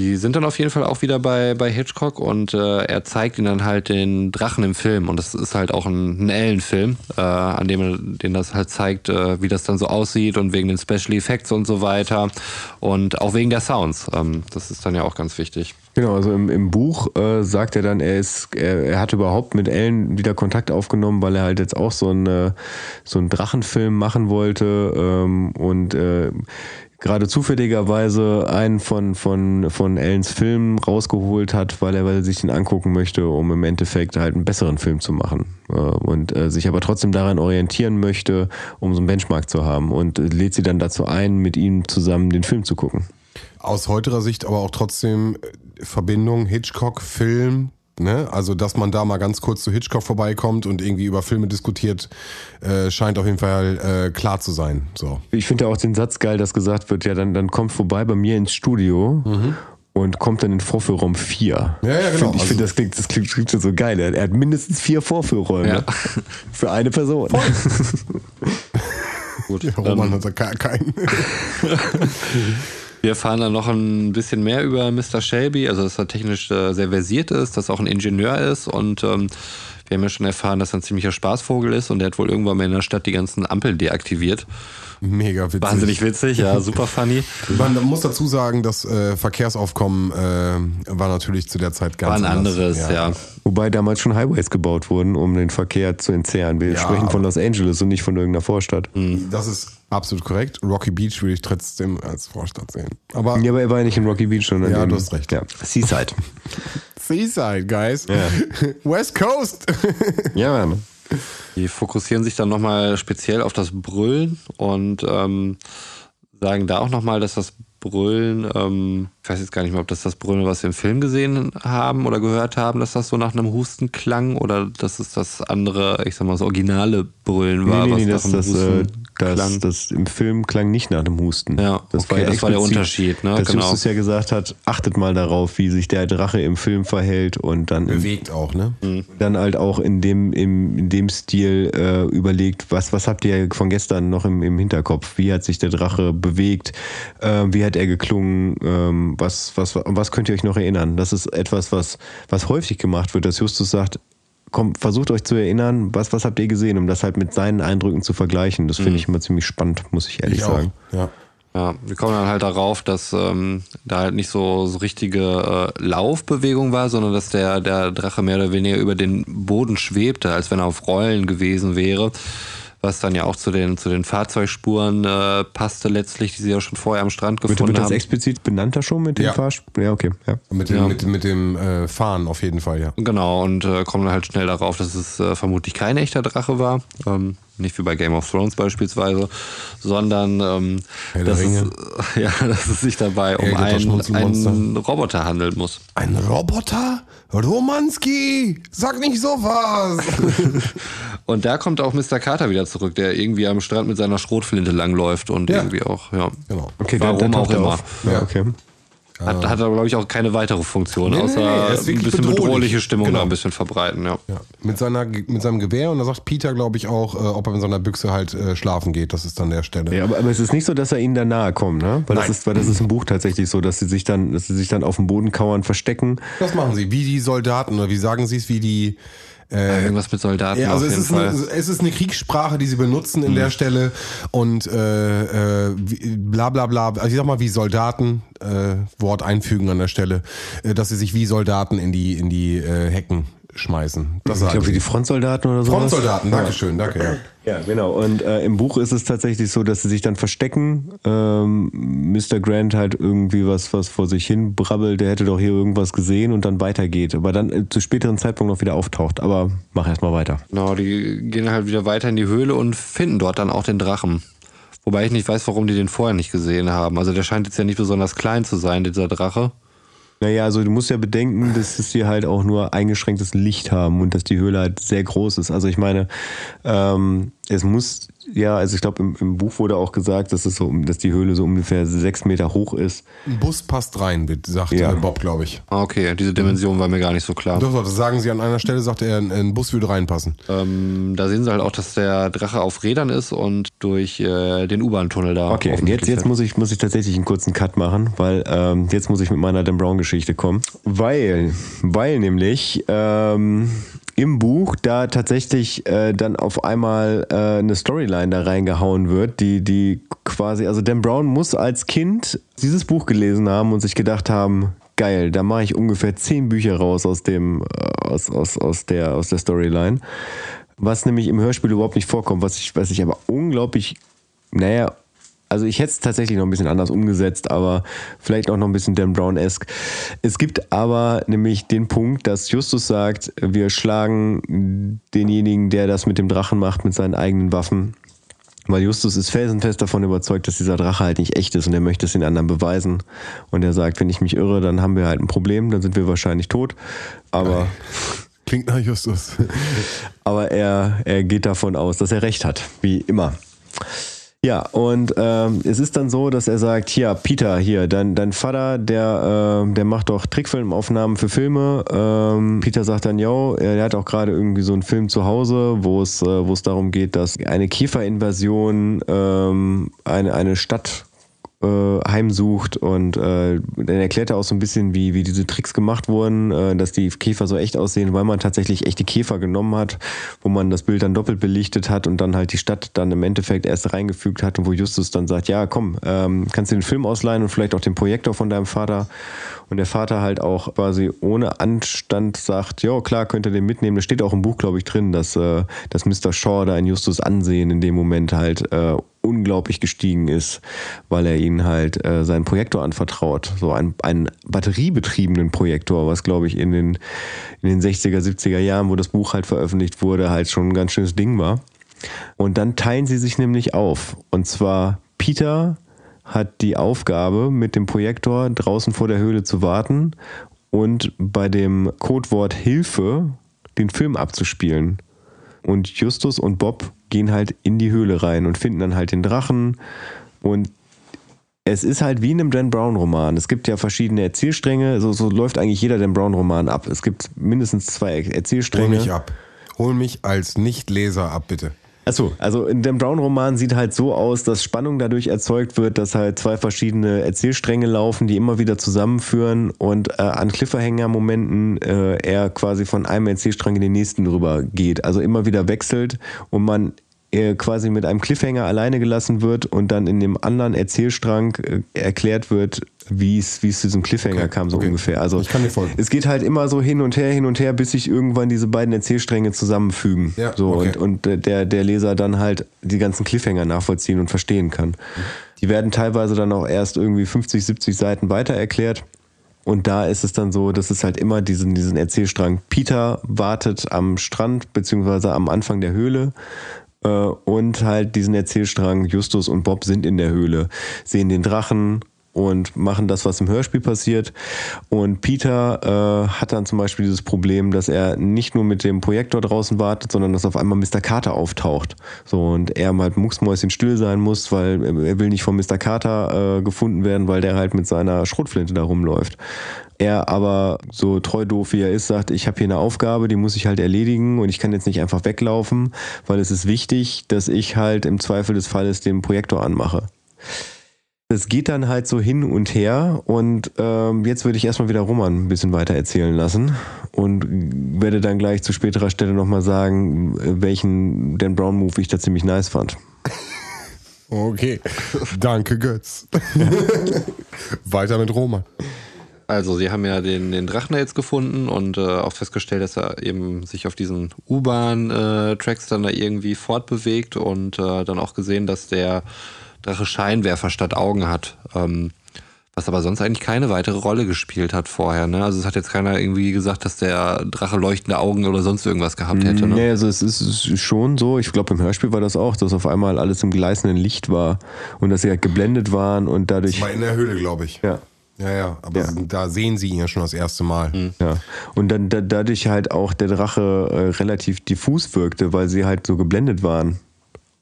Die sind dann auf jeden Fall auch wieder bei, bei Hitchcock und äh, er zeigt ihnen dann halt den Drachen im Film. Und das ist halt auch ein, ein Ellenfilm, äh, an dem er den das halt zeigt, äh, wie das dann so aussieht und wegen den Special Effects und so weiter. Und auch wegen der Sounds. Ähm, das ist dann ja auch ganz wichtig. Genau, also im, im Buch äh, sagt er dann, er ist, er, er hat überhaupt mit Ellen wieder Kontakt aufgenommen, weil er halt jetzt auch so einen, äh, so einen Drachenfilm machen wollte ähm, und äh, gerade zufälligerweise einen von, von, von Ellens Filmen rausgeholt hat, weil er, weil er sich den angucken möchte, um im Endeffekt halt einen besseren Film zu machen. Äh, und äh, sich aber trotzdem daran orientieren möchte, um so einen Benchmark zu haben und äh, lädt sie dann dazu ein, mit ihm zusammen den Film zu gucken. Aus heutiger Sicht aber auch trotzdem Verbindung Hitchcock, Film, Ne? Also, dass man da mal ganz kurz zu Hitchcock vorbeikommt und irgendwie über Filme diskutiert, äh, scheint auf jeden Fall äh, klar zu sein. So. Ich finde ja auch den Satz geil, dass gesagt wird, ja, dann, dann kommt vorbei bei mir ins Studio und kommt dann in Vorführraum 4. Ja, ja, genau. Find, ich Also- finde, das klingt, das klingt, klingt schon so geil. Er, er hat mindestens vier Vorführräume Ja. (laughs) für eine Person. (laughs) (laughs) Gut, Ja, Roman hat da ke- keinen. Wir erfahren dann noch ein bisschen mehr über Mr. Shelby, also dass er technisch äh, sehr versiert ist, dass er auch ein Ingenieur ist und ähm, wir haben ja schon erfahren, dass er ein ziemlicher Spaßvogel ist und er hat wohl irgendwann mal in der Stadt die ganzen Ampeln deaktiviert. Mega witzig. Wahnsinnig witzig, ja, super funny. (laughs) Man muss dazu sagen, das äh, Verkehrsaufkommen äh, war natürlich zu der Zeit ganz War ein anders. anderes, ja. Wobei damals schon Highways gebaut wurden, um den Verkehr zu entzerren. Wir Ja, sprechen von Los Angeles und nicht von irgendeiner Vorstadt. Das ist absolut korrekt. Rocky Beach würde ich trotzdem als Vorstadt sehen. Aber Ja, aber er war ja nicht in Rocky Beach, sondern Ja, in, du hast recht. Ja. Seaside. Seaside, guys. Ja. (laughs) West Coast. (laughs) ja, Mann. Die fokussieren sich dann nochmal speziell auf das Brüllen und ähm, sagen da auch nochmal, dass das Brüllen, ähm, ich weiß jetzt gar nicht mehr, ob das das Brüllen, was wir im Film gesehen haben oder gehört haben, dass das so nach einem Husten klang oder dass es das andere, ich sag mal, das originale Brüllen war, Nee, nee, nee, was das, nach das, einem äh, Husten das, klang. das im Film klang nicht nach dem Husten. Ja, okay, das war der Unterschied, ne? Dass Genau. Justus ja gesagt hat, achtet mal darauf, wie sich der Drache im Film verhält und dann im Bewegt auch, ne? dann halt auch in dem, im, in dem Stil äh, überlegt, was, was habt ihr von gestern noch im, im Hinterkopf? Wie hat sich der Drache bewegt? Ähm, wie hat er geklungen? Ähm, was, was, was könnt ihr euch noch erinnern? Das ist etwas, was, was häufig gemacht wird, dass Justus sagt, komm, versucht euch zu erinnern, was, was habt ihr gesehen, um das halt mit seinen Eindrücken zu vergleichen. Das finde ich immer ziemlich spannend, muss ich ehrlich Ich sagen. Ja. Ja, wir kommen dann halt darauf, dass ähm, da halt nicht so, so richtige äh, Laufbewegung war, sondern dass der, der Drache mehr oder weniger über den Boden schwebte, als wenn er auf Rollen gewesen wäre. Was dann ja auch zu den, zu den Fahrzeugspuren äh, passte letztlich, die sie ja schon vorher am Strand Wird, gefunden wird das haben. explizit benannt da schon mit dem Ja. Fahrstuhl? Ja, okay. Ja. Mit dem, Ja. mit, mit dem äh, Fahren auf jeden Fall, ja. Genau, und äh, kommen dann halt schnell darauf, dass es äh, vermutlich kein echter Drache war. Ähm, nicht wie bei Game of Thrones beispielsweise, sondern ähm, dass, es, (laughs) ja, dass es sich dabei um einen, einen Roboter handeln muss. Ein Roboter? Romanski! Sag nicht sowas! (laughs) Und da kommt auch Mr. Carter wieder zurück, der irgendwie am Strand mit seiner Schrotflinte langläuft und Ja. irgendwie auch, ja. genau. Okay, Warum dann, dann auch er immer. Ja, okay. Hat, hat aber, glaube ich, auch keine weitere Funktion, Nee, nee, außer nee, ist ein bisschen bedrohlich. bedrohliche Stimmung Genau. da ein bisschen verbreiten, ja. Ja. Mit, seiner, mit seinem Gewehr und da sagt Peter, glaube ich, auch, äh, ob er mit seiner Büchse halt äh, schlafen geht. Das ist dann der Stelle. Ja, aber, aber es ist nicht so, dass er ihnen da nahe kommt, ne? Weil das, Nein. ist, weil das ist im Buch tatsächlich so, dass sie sich dann, dass sie sich dann auf dem Boden kauern, verstecken. Das machen sie, wie die Soldaten, oder wie sagen sie es, wie die. Äh, Irgendwas mit Soldaten ja, also es ist, Fall. eine, es ist eine Kriegssprache, die sie benutzen in der Stelle. Und äh, äh, bla bla bla, also ich sag mal wie Soldaten, äh, Wort einfügen an der Stelle, äh, dass sie sich wie Soldaten in die, in die äh, Hecken schmeißen. Das Ich sagen glaube, wie sie. die Frontsoldaten oder so. Frontsoldaten, danke schön, danke. Ja. Ja, genau. Und äh, im Buch ist es tatsächlich so, dass sie sich dann verstecken. Ähm, Mr. Grant halt irgendwie was, was vor sich hin brabbelt, der hätte doch hier irgendwas gesehen und dann weitergeht. Aber dann äh, zu späteren Zeitpunkt noch wieder auftaucht. Aber mach erst mal weiter. Genau, die gehen halt wieder weiter in die Höhle und finden dort dann auch den Drachen. Wobei ich nicht weiß, warum die den vorher nicht gesehen haben. Also der scheint jetzt ja nicht besonders klein zu sein, dieser Drache. Naja, also du musst ja bedenken, dass es hier halt auch nur eingeschränktes Licht haben und dass die Höhle halt sehr groß ist. Also ich meine, ähm, es muss, ja, also ich glaube im, im Buch wurde auch gesagt, dass es so, dass die Höhle so ungefähr sechs Meter hoch ist. Ein Bus passt rein, sagt Ja. Bob, glaube ich. Ah, Okay, diese Dimension war mir gar nicht so klar. Doch, doch, das sagen sie an einer Stelle, sagt er, ein, ein Bus würde reinpassen. Ähm, da sehen sie halt auch, dass der Drache auf Rädern ist und durch äh, den U-Bahn-Tunnel da. Okay, und jetzt, jetzt muss ich, muss ich tatsächlich einen kurzen Cut machen, weil ähm, jetzt muss ich mit meiner Dan Brown-Geschichte kommen. Weil, weil nämlich ähm, im Buch da tatsächlich äh, dann auf einmal äh, eine Storyline da reingehauen wird, die, die quasi, also Dan Brown muss als Kind dieses Buch gelesen haben und sich gedacht haben, geil, da mache ich ungefähr zehn Bücher raus aus dem, äh, aus, aus, aus der, aus der Storyline. Was nämlich im Hörspiel überhaupt nicht vorkommt, was ich, was ich aber unglaublich, naja, also ich hätte es tatsächlich noch ein bisschen anders umgesetzt, aber vielleicht auch noch ein bisschen Dan Brown-esque. Es gibt aber nämlich den Punkt, dass Justus sagt, wir schlagen denjenigen, der das mit dem Drachen macht, mit seinen eigenen Waffen. Weil Justus ist felsenfest davon überzeugt, dass dieser Drache halt nicht echt ist und er möchte es den anderen beweisen. Und er sagt, wenn ich mich irre, dann haben wir halt ein Problem, dann sind wir wahrscheinlich tot. Aber, Klingt nach Justus. (laughs) aber er, er geht davon aus, dass er recht hat, wie immer. Ja, und ähm, es ist dann so, dass er sagt, hier, Peter, hier, dein, dein Vater, der, äh, der macht doch Trickfilmaufnahmen für Filme. Ähm, Peter sagt dann, yo, er der hat auch gerade irgendwie so einen Film zu Hause, wo es, äh, wo es darum geht, dass eine Käferinvasion ähm, eine, eine Stadt heimsucht und äh, dann erklärt er auch so ein bisschen, wie, wie diese Tricks gemacht wurden, äh, dass die Käfer so echt aussehen, weil man tatsächlich echte Käfer genommen hat, wo man das Bild dann doppelt belichtet hat und dann halt die Stadt dann im Endeffekt erst reingefügt hat und wo Justus dann sagt, ja komm, ähm, kannst du den Film ausleihen und vielleicht auch den Projektor von deinem Vater und der Vater halt auch quasi ohne Anstand sagt, ja klar, könnt ihr den mitnehmen. Das steht auch im Buch, glaube ich, drin, dass, äh, dass Mr. Shaw da in Justus Ansehen in dem Moment halt äh, unglaublich gestiegen ist, weil er ihnen halt äh, seinen Projektor anvertraut. So einen, einen batteriebetriebenen Projektor, was glaube ich in den, in den 60er, 70er Jahren, wo das Buch halt veröffentlicht wurde, halt schon ein ganz schönes Ding war. Und dann teilen sie sich nämlich auf. Und zwar Peter hat die Aufgabe, mit dem Projektor draußen vor der Höhle zu warten und bei dem Codewort Hilfe den Film abzuspielen. Und Justus und Bob gehen halt in die Höhle rein und finden dann halt den Drachen. Und es ist halt wie in einem Dan Brown-Roman. Es gibt ja verschiedene Erzählstränge. So, so läuft eigentlich jeder Dan Brown-Roman ab. Es gibt mindestens zwei Hol Erzählstränge. mich ab. Hol mich als Nichtleser ab, bitte. Achso, also in dem Brown-Roman sieht halt so aus, dass Spannung dadurch erzeugt wird, dass halt zwei verschiedene Erzählstränge laufen, die immer wieder zusammenführen und äh, an Cliffhanger-Momenten äh, er quasi von einem Erzählstrang in den nächsten rüber geht. Also immer wieder wechselt und man quasi mit einem Cliffhanger alleine gelassen wird und dann in dem anderen Erzählstrang äh, erklärt wird, wie es zu diesem Cliffhanger Okay, kam, so okay. ungefähr. Also Ich kann dir folgen. es geht halt immer so hin und her, hin und her, bis sich irgendwann diese beiden Erzählstränge zusammenfügen. Ja, so okay. und, und der, der Leser dann halt die ganzen Cliffhanger nachvollziehen und verstehen kann. Die werden teilweise dann auch erst irgendwie 50, 70 Seiten weiter erklärt. Und da ist es dann so, dass es halt immer diesen, diesen Erzählstrang. Peter wartet am Strand beziehungsweise am Anfang der Höhle äh, und halt diesen Erzählstrang. Justus und Bob sind in der Höhle, sehen den Drachen und machen das, was im Hörspiel passiert. Und Peter äh, hat dann zum Beispiel dieses Problem, dass er nicht nur mit dem Projektor draußen wartet, sondern dass auf einmal Mr. Carter auftaucht. So und er halt mucksmäuschen still sein muss, weil er will nicht von Mr. Carter äh, gefunden werden, weil der halt mit seiner Schrotflinte da rumläuft. Er aber so treu doof wie er ist, sagt, ich habe hier eine Aufgabe, die muss ich halt erledigen und ich kann jetzt nicht einfach weglaufen, weil es ist wichtig, dass ich halt im Zweifel des Falles den Projektor anmache. Das geht dann halt so hin und her und ähm, jetzt würde ich erstmal wieder Roman ein bisschen weiter erzählen lassen und werde dann gleich zu späterer Stelle nochmal sagen, welchen Dan Brown Move ich da ziemlich nice fand. Okay. Danke, Götz. (laughs) Weiter mit Roman. Also, sie haben ja den, den Drachen jetzt gefunden und äh, auch festgestellt, dass er eben sich auf diesen U-Bahn-Tracks dann da irgendwie fortbewegt und äh, dann auch gesehen, dass der Drache Scheinwerfer statt Augen hat. Ähm, was aber sonst eigentlich keine weitere Rolle gespielt hat vorher. Ne? Also es hat jetzt keiner irgendwie gesagt, dass der Drache leuchtende Augen oder sonst irgendwas gehabt hätte. Ne? Nee, also es ist schon so, ich glaube im Hörspiel war das auch, dass auf einmal alles im gleißenden Licht war und dass sie halt geblendet waren und dadurch... War in der Höhle, glaube ich. Ja. Ja, ja, aber Ja. da sehen sie ihn ja schon das erste Mal. Ja, und dann da, dadurch halt auch der Drache äh, relativ diffus wirkte, weil sie halt so geblendet waren.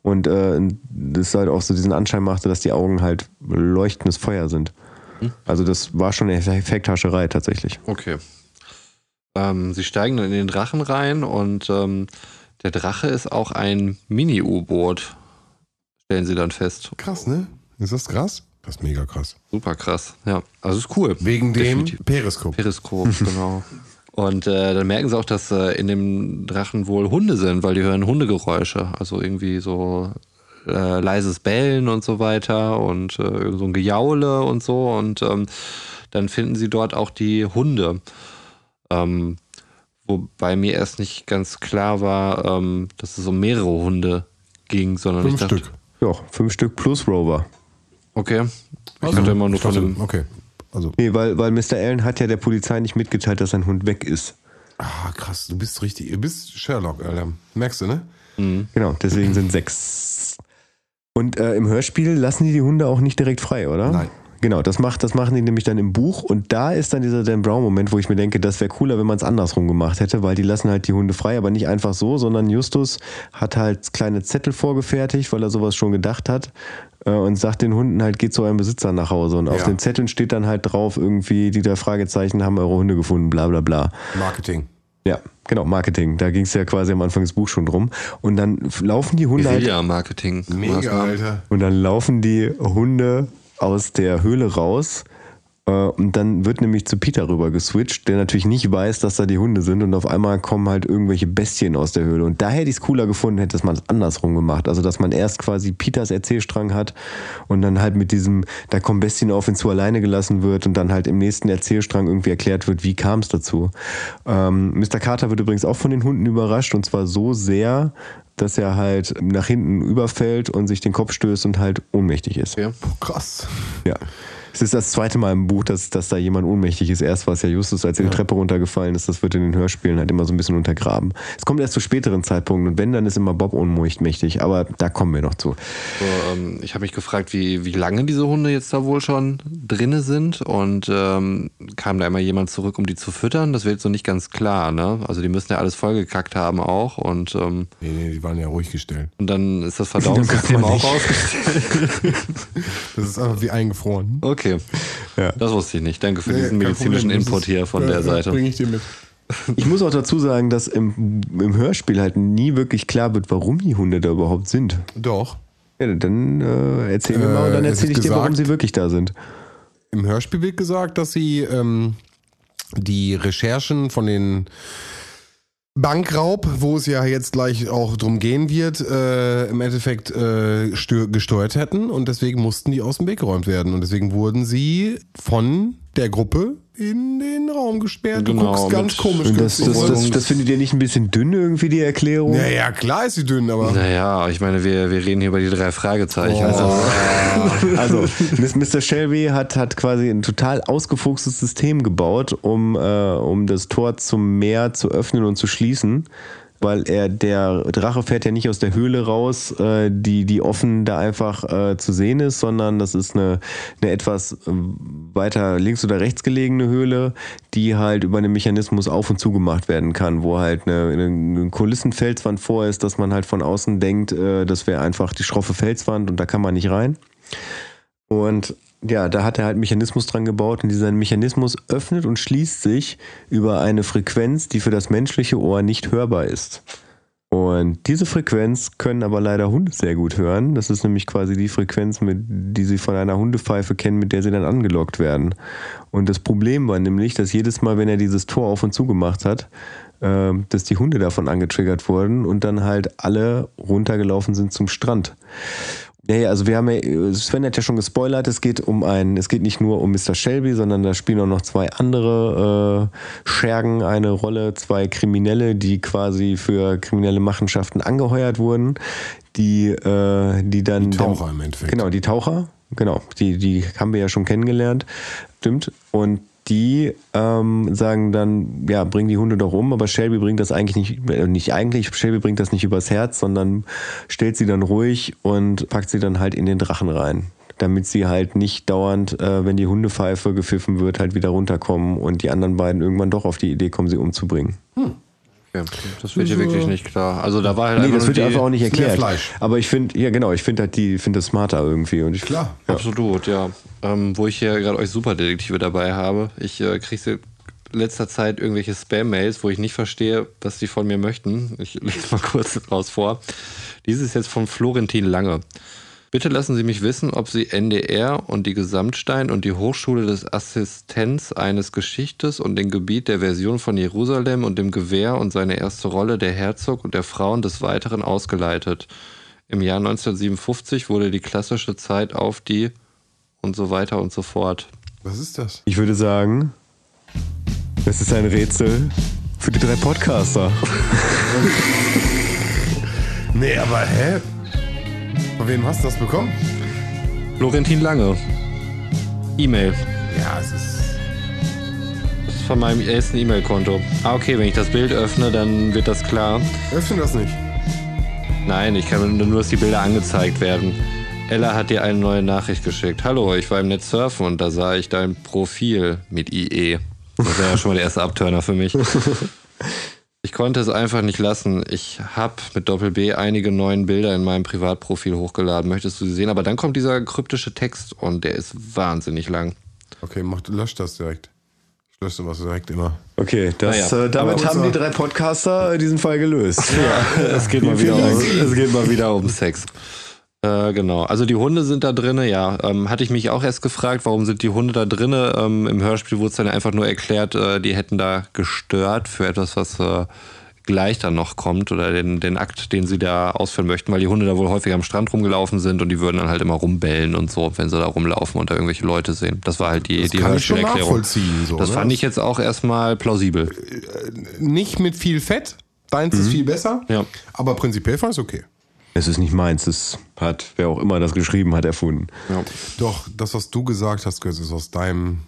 Und äh, das halt auch so diesen Anschein machte, dass die Augen halt leuchtendes Feuer sind. Also das war schon eine Effekthascherei tatsächlich. Okay. Ähm, sie steigen dann in den Drachen rein und ähm, der Drache ist auch ein Mini-U-Boot. Stellen sie dann fest. Krass, ne? Ist das krass? Das ist mega krass. Super krass. Ja, also ist cool. Wegen dem Definitiv. Periskop. Periskop, (laughs) genau. Und äh, dann merken sie auch, dass äh, in dem Drachen wohl Hunde sind, weil die hören Hundegeräusche. Also irgendwie so äh, leises Bellen und so weiter und äh, irgend so ein Gejaule und so. Und ähm, dann finden sie dort auch die Hunde. Ähm, wobei mir erst nicht ganz klar war, ähm, dass es um mehrere Hunde ging, sondern Fünf ich dachte, Stück. Ja, fünf Stück plus Rover. Okay. Ich hatte immer nur von dem. Okay. Also, Nee, weil, weil Mr. Allen hat ja der Polizei nicht mitgeteilt, dass sein Hund weg ist. ah, krass, du bist richtig. Du bist Sherlock, Alter. Merkst du, ne? Genau, deswegen sind sechs. Und äh, im Hörspiel lassen die die Hunde auch nicht direkt frei, oder? Nein. Genau, das, macht, das machen die nämlich dann im Buch und da ist dann dieser Dan Brown-Moment, wo ich mir denke, das wäre cooler, wenn man es andersrum gemacht hätte, weil die lassen halt die Hunde frei, aber nicht einfach so, sondern Justus hat halt kleine Zettel vorgefertigt, weil er sowas schon gedacht hat äh, und sagt den Hunden halt, geht zu eurem Besitzer nach Hause und auf Ja. den Zetteln steht dann halt drauf irgendwie, die drei Fragezeichen haben eure Hunde gefunden, bla bla bla. Marketing. Ja, genau, Marketing, da ging es ja quasi am Anfang des Buchs schon drum und dann laufen die Hunde halt Guerilla-Marketing. Mega, Alter. und dann laufen die Hunde aus der Höhle raus. Äh, Und dann wird nämlich zu Peter rüber geswitcht, der natürlich nicht weiß, dass da die Hunde sind. Und auf einmal kommen halt irgendwelche Bestien aus der Höhle. Und da hätte ich es cooler gefunden, hätte man es andersrum gemacht. Also, dass man erst quasi Peters Erzählstrang hat und dann halt mit diesem, da kommen Bestien auf ihn zu alleine gelassen wird und dann halt im nächsten Erzählstrang irgendwie erklärt wird, wie kam es dazu. Ähm, Mr. Carter wird übrigens auch von den Hunden überrascht und zwar so sehr, dass er halt nach hinten überfällt und sich den Kopf stößt und halt ohnmächtig ist. Okay. Krass. Ja. Es ist das zweite Mal im Buch, dass, dass da jemand ohnmächtig ist. Erst war es ja Justus, als er die Treppe runtergefallen ist. Das wird in den Hörspielen halt immer so ein bisschen untergraben. Es kommt erst zu späteren Zeitpunkten und wenn, dann ist immer Bob ohnmächtig. Aber da kommen wir noch zu. So, ähm, ich habe mich gefragt, wie, wie lange diese Hunde jetzt da wohl schon drinne sind und ähm, kam da immer jemand zurück, um die zu füttern? Das wird so nicht ganz klar, ne? Also die müssen ja alles vollgekackt haben auch und, ähm, Nee, nee, die waren ja ruhig gestellt. und dann ist das (laughs) Verdauungssystem auch nicht. ausgestellt. (laughs) Das ist einfach wie eingefroren. Okay, Ja. das wusste ich nicht. Danke für Nee, diesen medizinischen Problem. Input hier von ja, der Seite. Bring ich dir mit. Ich muss auch dazu sagen, dass im, im Hörspiel halt nie wirklich klar wird, warum die Hunde da überhaupt sind. Doch. Ja, dann äh, erzähl mir Äh, mal und dann es erzähle ich dir, warum gesagt- sie wirklich da sind. Im Hörspiel wird gesagt, dass sie ähm, die Recherchen von den Bankraub, wo es ja jetzt gleich auch drum gehen wird, äh, im Endeffekt äh, gesteuert hätten und deswegen mussten die aus dem Weg geräumt werden. Und deswegen wurden sie von der Gruppe in den Raum gesperrt. Du Genau, guckst ganz komisch. Das, das, das, das findet ihr nicht ein bisschen dünn irgendwie, die Erklärung? ja, ja, klar ist sie dünn, aber Naja, ich meine, wir, wir reden hier über die drei Fragezeichen. Also, (laughs) Also, Miss- Mr. Shelby hat, hat quasi ein total ausgefuchstes System gebaut, um, äh, um das Tor zum Meer zu öffnen und zu schließen. Weil er, der Drache fährt ja nicht aus der Höhle raus, äh, die, die offen da einfach äh, zu sehen ist, sondern das ist eine, eine etwas äh, weiter links oder rechts gelegene Höhle, die halt über einen Mechanismus auf- und zugemacht werden kann, wo halt eine, eine Kulissenfelswand vor ist, dass man halt von außen denkt, äh, das wäre einfach die schroffe Felswand und da kann man nicht rein. Und ja, da hat er halt einen Mechanismus dran gebaut und dieser Mechanismus öffnet und schließt sich über eine Frequenz, die für das menschliche Ohr nicht hörbar ist. Und diese Frequenz können aber leider Hunde sehr gut hören. Das ist nämlich quasi die Frequenz, mit, die sie von einer Hundepfeife kennen, mit der sie dann angelockt werden. Und das Problem war nämlich, dass jedes Mal, wenn er dieses Tor auf und zu gemacht hat, äh, dass die Hunde davon angetriggert wurden und dann halt alle runtergelaufen sind zum Strand. Ja, also wir haben ja, Sven hat ja schon gespoilert, es geht um einen, es geht nicht nur um Mr. Shelby, sondern da spielen auch noch zwei andere äh, Schergen eine Rolle, zwei Kriminelle, die quasi für kriminelle Machenschaften angeheuert wurden, die, äh, die dann. Die Taucher im Endeffekt. Genau, die Taucher, genau, die, die haben wir ja schon kennengelernt, stimmt. Und die ähm, sagen dann, ja, bring die Hunde doch um, aber Shelby bringt das eigentlich nicht, äh, nicht eigentlich, Shelby bringt das nicht übers Herz, sondern stellt sie dann ruhig und packt sie dann halt in den Drachen rein. Damit sie halt nicht dauernd, äh, wenn die Hundepfeife gepfiffen wird, halt wieder runterkommen und die anderen beiden irgendwann doch auf die Idee kommen, sie umzubringen. Okay, das wird hier wirklich nicht klar. Also da war halt Nee, einfach das wird die, einfach auch nicht erklärt. Fleisch. Aber ich finde, ja genau, ich finde halt die, finde das smarter irgendwie. Und ich, Klar. Ja. Absolut, ja. Ähm, wo ich hier gerade euch Superdetektive dabei habe. Ich äh, kriege letzter Zeit irgendwelche Spam-Mails, wo ich nicht verstehe, was die von mir möchten. Ich (laughs) lese mal kurz raus vor. Dies ist jetzt von Florentin Lange. Bitte lassen Sie mich wissen, ob Sie NDR und die Gesamtstein und die Hochschule des Assistenz eines Geschichtes und den Gebiet der Version von Jerusalem und dem Gewehr und seine erste Rolle der Herzog und der Frauen des Weiteren ausgeleitet. Im Jahr 1957 wurde die klassische Zeit auf die und so weiter und so fort. was ist das? Ich würde sagen, das ist ein Rätsel für die drei Podcaster. Nee, aber hä? Wem hast du das bekommen? Florentin Lange. E-Mail. Ja, es ist. Das ist von meinem ersten E-Mail-Konto. Ah, okay, wenn ich das Bild öffne, dann wird das klar. Öffne das nicht. Nein, ich kann nur, dass die Bilder angezeigt werden. Ella hat dir eine neue Nachricht geschickt. Hallo, ich war im Netz surfen und da sah ich dein Profil mit IE. Das wäre ja schon mal der erste Abturner für mich. (laughs) Ich konnte es einfach nicht lassen. Ich habe mit Doppel B einige neuen Bilder in meinem Privatprofil hochgeladen. Möchtest du sie sehen? Aber dann kommt dieser kryptische Text und der ist wahnsinnig lang. Okay, mach, lösch das direkt. Ich lösche sowas direkt immer. Okay, das, Naja, äh, damit haben die drei Podcaster diesen Fall gelöst. Ja. (laughs) Es geht, mal wieder um, es geht mal wieder um Sex. Äh, genau. Also die Hunde sind da drinne, ja. Ähm, hatte ich mich auch erst gefragt, warum sind die Hunde da drinne? Ähm, Im Hörspiel wurde es dann einfach nur erklärt, äh, die hätten da gestört für etwas, was äh, gleich dann noch kommt oder den, den Akt, den sie da ausführen möchten, weil die Hunde da wohl häufig am Strand rumgelaufen sind und die würden dann halt immer rumbellen und so, wenn sie da rumlaufen und da irgendwelche Leute sehen. Das war halt die, Das die Hörspielerklärung. So, Das ne? fand ich jetzt auch erstmal plausibel. Nicht mit viel Fett. Deins ist viel besser. Ja. Aber prinzipiell fand ich es okay. Es ist nicht meins, das hat, wer auch immer das geschrieben hat, erfunden. Ja. Doch, das, was du gesagt hast, Götz, ist aus deinem,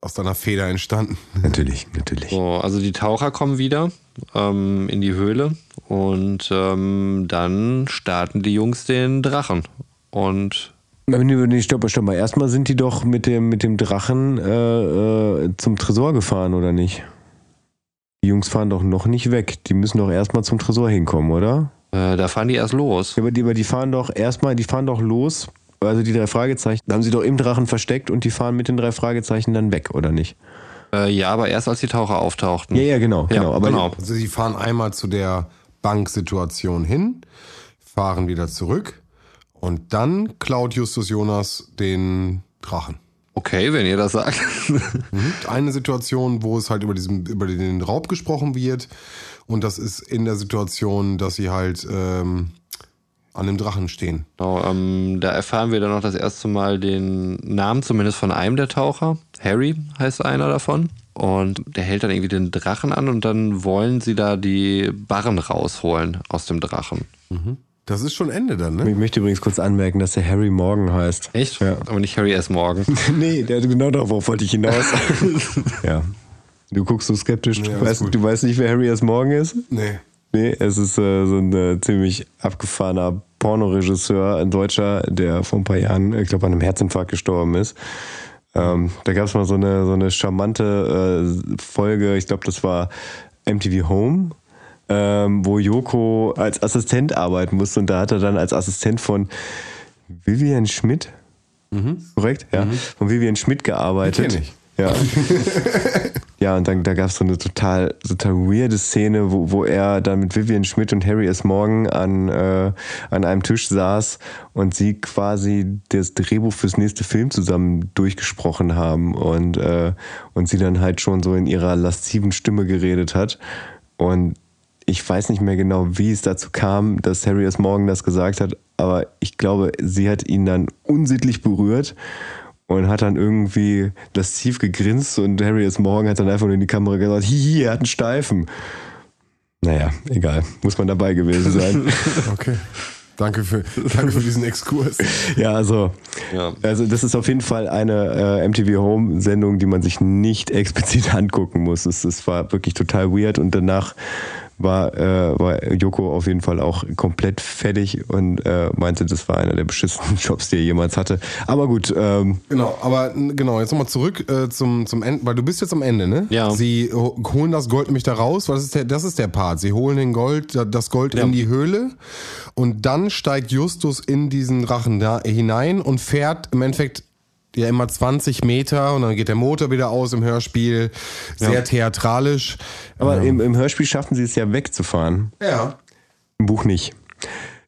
aus deiner Feder entstanden. (laughs) Natürlich, natürlich. So, also die Taucher kommen wieder ähm, in die Höhle und ähm, dann starten die Jungs den Drachen. Und nee, stopp, stopp mal. Erstmal sind die doch mit dem, mit dem Drachen äh, äh, zum Tresor gefahren, oder nicht? Die Jungs fahren doch noch nicht weg. Die müssen doch erstmal zum Tresor hinkommen, oder? Äh, da fahren die erst los. Aber die, aber die fahren doch erstmal, die fahren doch los. Also die drei Fragezeichen, da haben sie doch im Drachen versteckt und die fahren mit den drei Fragezeichen dann weg, oder nicht? Äh, ja, aber erst als die Taucher auftauchten. Ja, ja, genau, Ja, genau. Aber genau. Also sie fahren einmal zu der Banksituation hin, fahren wieder zurück und dann klaut Justus Jonas den Drachen. Okay, wenn ihr das sagt. Eine Situation, wo es halt über, diesen, über den Raub gesprochen wird und das ist in der Situation, dass sie halt ähm, an dem Drachen stehen. Genau, ähm, da erfahren wir dann noch das erste Mal den Namen zumindest von einem der Taucher. Harry heißt einer davon. Und der hält dann irgendwie den Drachen an und dann wollen sie da die Barren rausholen aus dem Drachen. Das ist schon Ende dann, ne? ich möchte übrigens kurz anmerken, dass der Harry Morgan heißt. Echt? Ja. Aber nicht Harry S. Morgan. (laughs) nee, der genau darauf wollte ich hinaus. (laughs) ja. Du guckst so skeptisch. Ja, Du, weißt, du weißt nicht, wer Harry S. Morgan ist? Nee. Nee, es ist äh, so ein äh, ziemlich abgefahrener Pornoregisseur, ein Deutscher, der vor ein paar Jahren, ich glaube, an einem Herzinfarkt gestorben ist. Ähm, da gab es mal so eine, so eine charmante äh, Folge, ich glaube, das war MTV Home, ähm, wo Joko als Assistent arbeiten musste und da hat er dann als Assistent von Vivian Schmidt, korrekt? Ja, von Vivian Schmidt gearbeitet. Die kenn ich. Ja. (laughs) ja, und dann da gab es so eine total, total weirde Szene, wo, wo er dann mit Vivian Schmidt und Harry S. Morgan an, äh, an einem Tisch saß und sie quasi das Drehbuch fürs nächste Film zusammen durchgesprochen haben und, äh, und sie dann halt schon so in ihrer lasziven Stimme geredet hat. Und ich weiß nicht mehr genau, wie es dazu kam, dass Harry S. Morgan das gesagt hat, aber ich glaube, sie hat ihn dann unsittlich berührt und hat dann irgendwie lasziv gegrinst und Harry S. Morgan hat dann einfach nur in die Kamera gesagt, hihi, er hat einen Steifen. Naja, egal, muss man dabei gewesen sein. (laughs) Okay. Danke für, danke für diesen Exkurs. ja, also, Ja. also das ist auf jeden Fall eine äh, MTV Home Sendung, die man sich nicht (laughs) explizit angucken muss. Es, es war wirklich total weird und danach war, äh, war Joko auf jeden Fall auch komplett fertig und äh, meinte, das war einer der beschissensten (laughs) Jobs, die er jemals hatte. Aber gut, ähm, Genau, aber genau, jetzt nochmal zurück äh, zum, zum Ende, weil du bist jetzt am Ende, ne? Ja. Sie ho- holen das Gold nämlich da raus, weil das ist der, das ist der Part. Sie holen den Gold, das Gold in die Höhle und dann steigt Justus in diesen Drachen da hinein und fährt im Endeffekt ja immer 20 Meter und dann geht der Motor wieder aus im Hörspiel. Sehr theatralisch. aber im, im Hörspiel schaffen sie es ja wegzufahren. Ja. Im Buch nicht.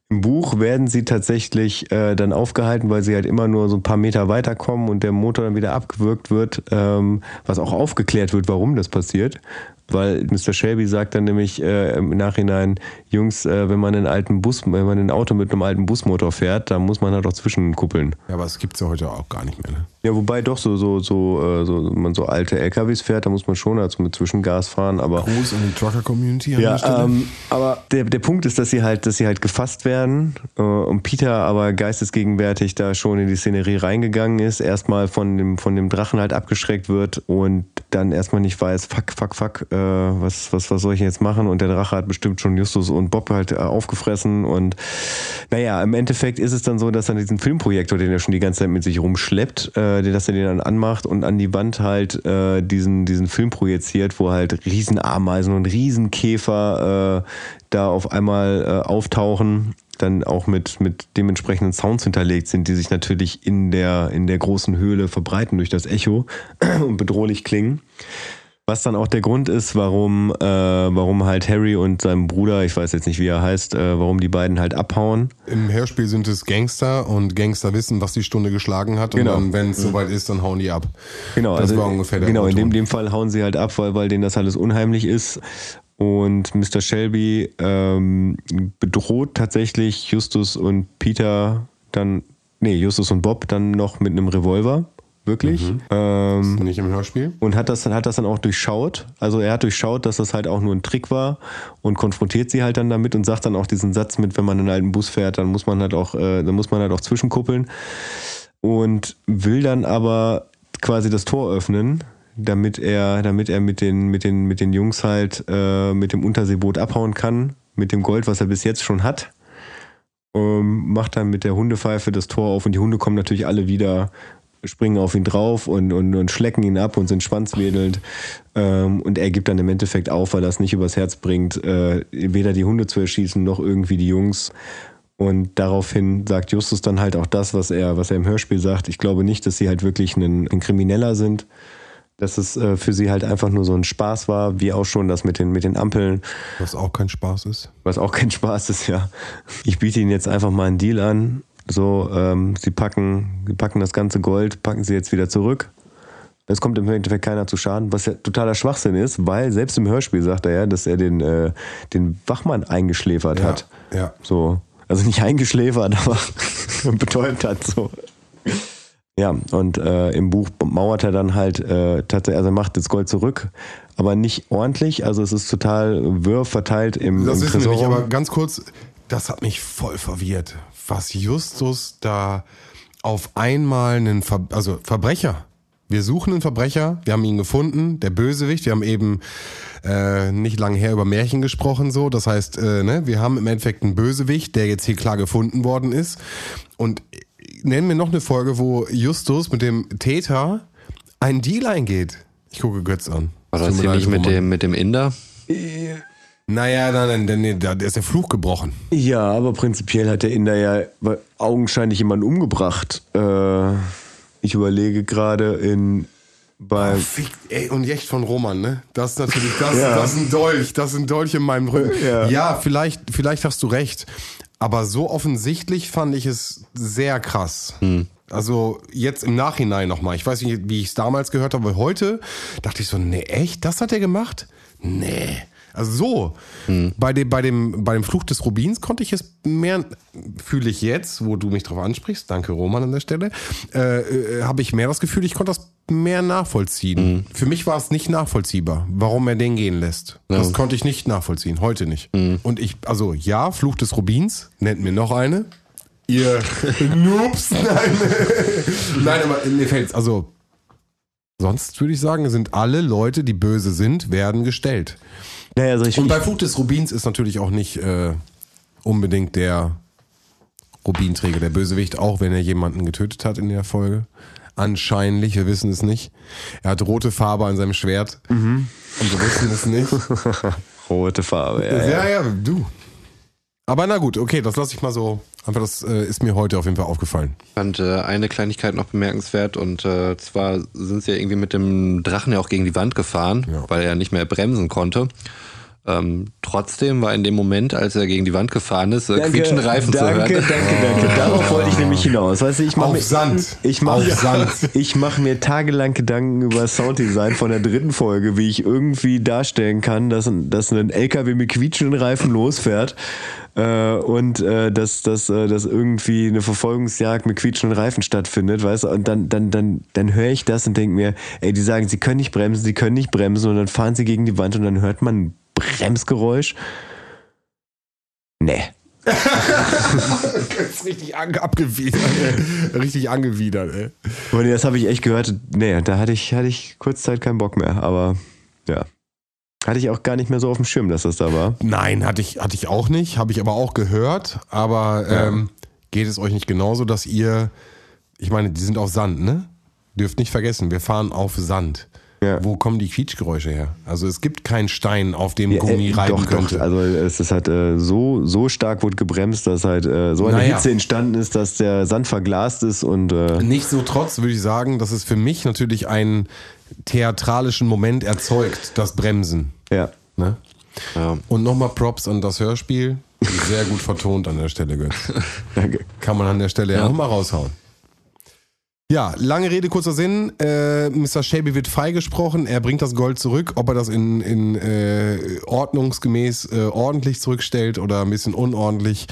Im Buch werden sie tatsächlich äh, dann aufgehalten, weil sie halt immer nur so ein paar Meter weiterkommen und der Motor dann wieder abgewürgt wird, ähm, was auch aufgeklärt wird, warum das passiert. Weil Mr. Shelby sagt dann nämlich äh, im Nachhinein, Jungs, äh, wenn man einen alten Bus, wenn man ein Auto mit einem alten Busmotor fährt, dann muss man halt auch zwischenkuppeln. Ja, aber es gibt's ja heute auch gar nicht mehr, ne? Ja, wobei doch so, so, so, äh, so, wenn man so alte LKWs fährt, da muss man schon also mit Zwischengas fahren, aber. Gruß an die Trucker-Community Ja, ähm, aber der, der Punkt ist, dass sie halt, dass sie halt gefasst werden äh, und Peter aber geistesgegenwärtig da schon in die Szenerie reingegangen ist, erstmal von dem, von dem Drachen halt abgeschreckt wird und dann erstmal nicht weiß, fuck, fuck, fuck, äh, was, was, was soll ich jetzt machen? Und der Drache hat bestimmt schon Justus und Bob halt äh, aufgefressen. Und naja, im Endeffekt ist es dann so, dass er diesen Filmprojektor, den er schon die ganze Zeit mit sich rumschleppt, äh, dass er den dann anmacht und an die Wand halt äh, diesen, diesen Film projiziert, wo halt Riesenameisen und Riesenkäfer äh, da auf einmal äh, auftauchen dann auch mit, mit dementsprechenden Sounds hinterlegt sind, die sich natürlich in der, in der großen Höhle verbreiten durch das Echo (clears throat) und bedrohlich klingen. Was dann auch der Grund ist, warum, äh, warum halt Harry und sein Bruder, ich weiß jetzt nicht, wie er heißt, äh, warum die beiden halt abhauen. Im Hörspiel sind es Gangster und Gangster wissen, was die Stunde geschlagen hat. Genau. Und wenn es soweit ist, dann hauen die ab. Genau, das also, war ungefähr der Genau, in dem, dem Fall hauen sie halt ab, weil, weil denen das alles unheimlich ist. Und Mr. Shelby ähm, bedroht tatsächlich Justus und Peter dann, nee, Justus und Bob dann noch mit einem Revolver. Wirklich. Ähm, Nicht im Hörspiel. und hat das, hat das dann auch durchschaut. Also er hat durchschaut, dass das halt auch nur ein Trick war und konfrontiert sie halt dann damit und sagt dann auch diesen Satz mit, wenn man einen alten Bus fährt, dann muss man halt auch, äh, dann muss man halt auch zwischenkuppeln und will dann aber quasi das Tor öffnen, damit er, damit er mit den, mit den, mit den Jungs halt äh, mit dem Unterseeboot abhauen kann, mit dem Gold, was er bis jetzt schon hat. Ähm, macht dann mit der Hundepfeife das Tor auf und die Hunde kommen natürlich alle wieder, springen auf ihn drauf und, und, und schlecken ihn ab und sind schwanzwedelnd. Ähm, und er gibt dann im Endeffekt auf, weil er es nicht übers Herz bringt, äh, weder die Hunde zu erschießen noch irgendwie die Jungs. Und daraufhin sagt Justus dann halt auch das, was er, was er im Hörspiel sagt. Ich glaube nicht, dass sie halt wirklich ein, ein Krimineller sind. Dass es äh, für sie halt einfach nur so ein Spaß war, wie auch schon das mit den, mit den Ampeln, Was auch kein Spaß ist. was auch kein Spaß ist, ja. Ich biete ihnen jetzt einfach mal einen Deal an. So, ähm, sie packen, packen das ganze Gold, packen sie jetzt wieder zurück. Es kommt im Endeffekt keiner zu Schaden, was ja totaler Schwachsinn ist, weil selbst im Hörspiel sagt er ja, dass er den, äh, den Wachmann eingeschläfert Ja, hat. ja. So. Also nicht eingeschläfert, (laughs) aber betäubt hat so. Ja, und äh, im Buch mauert er dann halt äh, tatsächlich, also er macht das Gold zurück, aber nicht ordentlich. Also es ist total wirr verteilt im, Das im wissen wir nicht, aber ganz kurz, das hat mich voll verwirrt. Was Justus da auf einmal einen Ver also Verbrecher. Wir suchen einen Verbrecher, wir haben ihn gefunden, der Bösewicht. Wir haben eben äh, nicht lange her über Märchen gesprochen, so. Das heißt, äh, ne, wir haben im Endeffekt einen Bösewicht, der jetzt hier klar gefunden worden ist. Und äh, nennen wir noch eine Folge, wo Justus mit dem Täter einen Deal eingeht. Ich gucke Götz an. War das hier nicht mit dem, mit dem Inder? Naja, nein, nein, nein, da ist der Fluch gebrochen. Ja, aber prinzipiell hat der Inder ja augenscheinlich jemanden umgebracht. Äh, ich überlege gerade in bei Fick, ey, und echt von Roman, ne? Das ist natürlich, das, Ja. das ist ein Dolch, das ist ein Dolch in meinem Rücken. Ja. Ja, vielleicht, vielleicht hast du recht. Aber so offensichtlich fand ich es sehr krass. Also jetzt im Nachhinein nochmal. Ich weiß nicht, wie ich es damals gehört habe, aber heute dachte ich so, nee, echt? Das hat er gemacht? Nee. Also so. Bei, dem, bei, dem, bei dem Fluch des Rubins konnte ich es mehr, fühle ich jetzt, wo du mich drauf ansprichst, danke Roman an der Stelle, äh, äh, habe ich mehr das Gefühl, ich konnte das mehr nachvollziehen. Für mich war es nicht nachvollziehbar, warum er den gehen lässt. Das konnte ich nicht nachvollziehen, heute nicht. Und ich, also ja, Fluch des Rubins, nennt mir noch eine. Ihr (laughs) Noobs, nein. (laughs) nein, aber mir fällt's, also sonst würde ich sagen, sind alle Leute, die böse sind, werden gestellt. Naja, also ich, Und bei Fluch des Rubins ist natürlich auch nicht äh, unbedingt der Rubinträger der Bösewicht, auch wenn er jemanden getötet hat in der Folge. Anscheinend, wir wissen es nicht. Er hat rote Farbe an seinem Schwert. Und wir wissen es nicht. (laughs) rote Farbe. Ja, ja. Ja, ja, du. Aber na gut, okay, das lasse ich mal so. Einfach, das äh, ist mir heute auf jeden Fall aufgefallen. Ich fand äh, eine Kleinigkeit noch bemerkenswert und äh, zwar sind sie ja irgendwie mit dem Drachen ja auch gegen die Wand gefahren, Ja. weil er nicht mehr bremsen konnte. Ähm, trotzdem war in dem Moment, als er gegen die Wand gefahren ist, äh, quietschende Reifen danke, zu hören. Danke, danke, Darauf wollte ich nämlich hinaus. Weißt du, ich mache Auf mir, Sand. Ich mache Auf Sand. (laughs) ich mach mir tagelang Gedanken über Sounddesign von der dritten Folge, wie ich irgendwie darstellen kann, dass, ein- dass ein LKW mit quietschenden Reifen losfährt äh, und äh, dass, dass, äh, dass irgendwie eine Verfolgungsjagd mit quietschenden Reifen stattfindet, weißt du, und dann, dann, dann, dann höre ich das und denke mir, ey, die sagen, sie können nicht bremsen, sie können nicht bremsen und dann fahren sie gegen die Wand und dann hört man ein Bremsgeräusch. Nee. (laughs) Das ist richtig an, abgewidert, ey. Richtig angewidert, ey. Und das habe ich echt gehört. Nee, da hatte ich, hatte ich kurz Zeit keinen Bock mehr. Aber ja. Hatte ich auch gar nicht mehr so auf dem Schirm, dass das da war. Nein, hatte ich, hatte ich auch nicht, habe ich aber auch gehört. Aber ähm, geht es euch nicht genauso, dass ihr, ich meine, die sind auf Sand, ne? Dürft nicht vergessen, wir fahren auf Sand. Ja. Wo kommen die Quietschgeräusche her? Also es gibt keinen Stein, auf dem Gummi äh, reiben doch, könnte. Doch, also es ist halt äh, so, so stark wurde gebremst, dass halt äh, so eine Naja. Hitze entstanden ist, dass der Sand verglast ist und äh, Nichtsdestotrotz würde ich sagen, dass es für mich natürlich einen theatralischen Moment erzeugt, das Bremsen. ja. Ne? Ja. Und nochmal Props an das Hörspiel. Sehr gut vertont an der Stelle, Götz. (laughs) Danke. Kann man an der Stelle ja, Ja. auch mal raushauen. Ja, lange Rede, kurzer Sinn. Äh, Mr. Shelby wird freigesprochen. Er bringt das Gold zurück. Ob er das in, in äh, ordnungsgemäß äh, ordentlich zurückstellt oder ein bisschen unordentlich.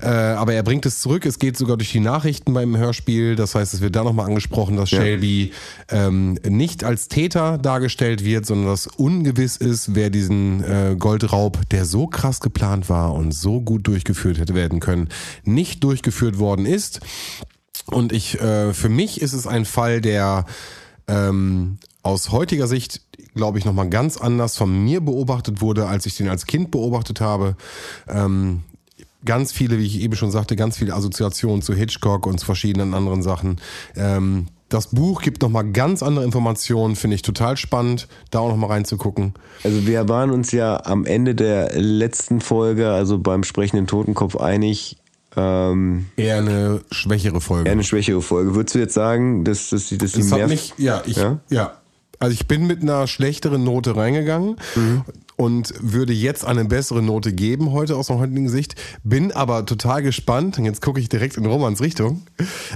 Äh, aber er bringt es zurück. Es geht sogar durch die Nachrichten beim Hörspiel. Das heißt, es wird da nochmal angesprochen, dass Ja. Shelby ähm, nicht als Täter dargestellt wird, sondern dass ungewiss ist, wer diesen äh, Goldraub, der so krass geplant war und so gut durchgeführt hätte werden können, nicht durchgeführt worden ist. Und ich, äh, für mich ist es ein Fall, der ähm, aus heutiger Sicht, glaube ich, nochmal ganz anders von mir beobachtet wurde, als ich den als Kind beobachtet habe. Ähm, ganz viele, wie ich eben schon sagte, ganz viele Assoziationen zu Hitchcock und zu verschiedenen anderen Sachen. Ähm, das Buch gibt nochmal ganz andere Informationen, finde ich total spannend, da auch nochmal reinzugucken. Also wir waren uns ja am Ende der letzten Folge, also beim sprechenden Totenkopf, einig, ähm, Eher eine schwächere Folge. eher eine schwächere Folge. Würdest du jetzt sagen, dass, dass, die- dass die Das mehr... hat mich, ja, ich, Ja? ja? Also ich bin mit einer schlechteren Note reingegangen und würde jetzt eine bessere Note geben heute aus der heutigen Sicht. Bin aber total gespannt. Und jetzt gucke ich direkt in Romans Richtung.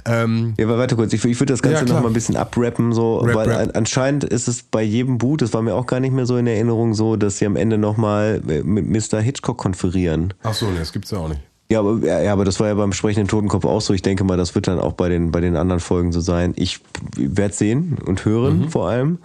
Ähm, Ja, aber warte kurz, ich, ich würde das Ja, Ganze klar. noch mal ein bisschen abrappen, so, Rap, weil rap. an- anscheinend ist es bei jedem Boot, das war mir auch gar nicht mehr so in Erinnerung, so, dass sie am Ende nochmal mit Mr. Hitchcock konferieren. ach so, nee, das gibt's ja auch nicht. Ja aber, ja, ja, aber das war ja beim sprechenden Totenkopf auch so. Ich denke mal, das wird dann auch bei den, bei den anderen Folgen so sein. Ich werde sehen und hören Mhm. vor allem.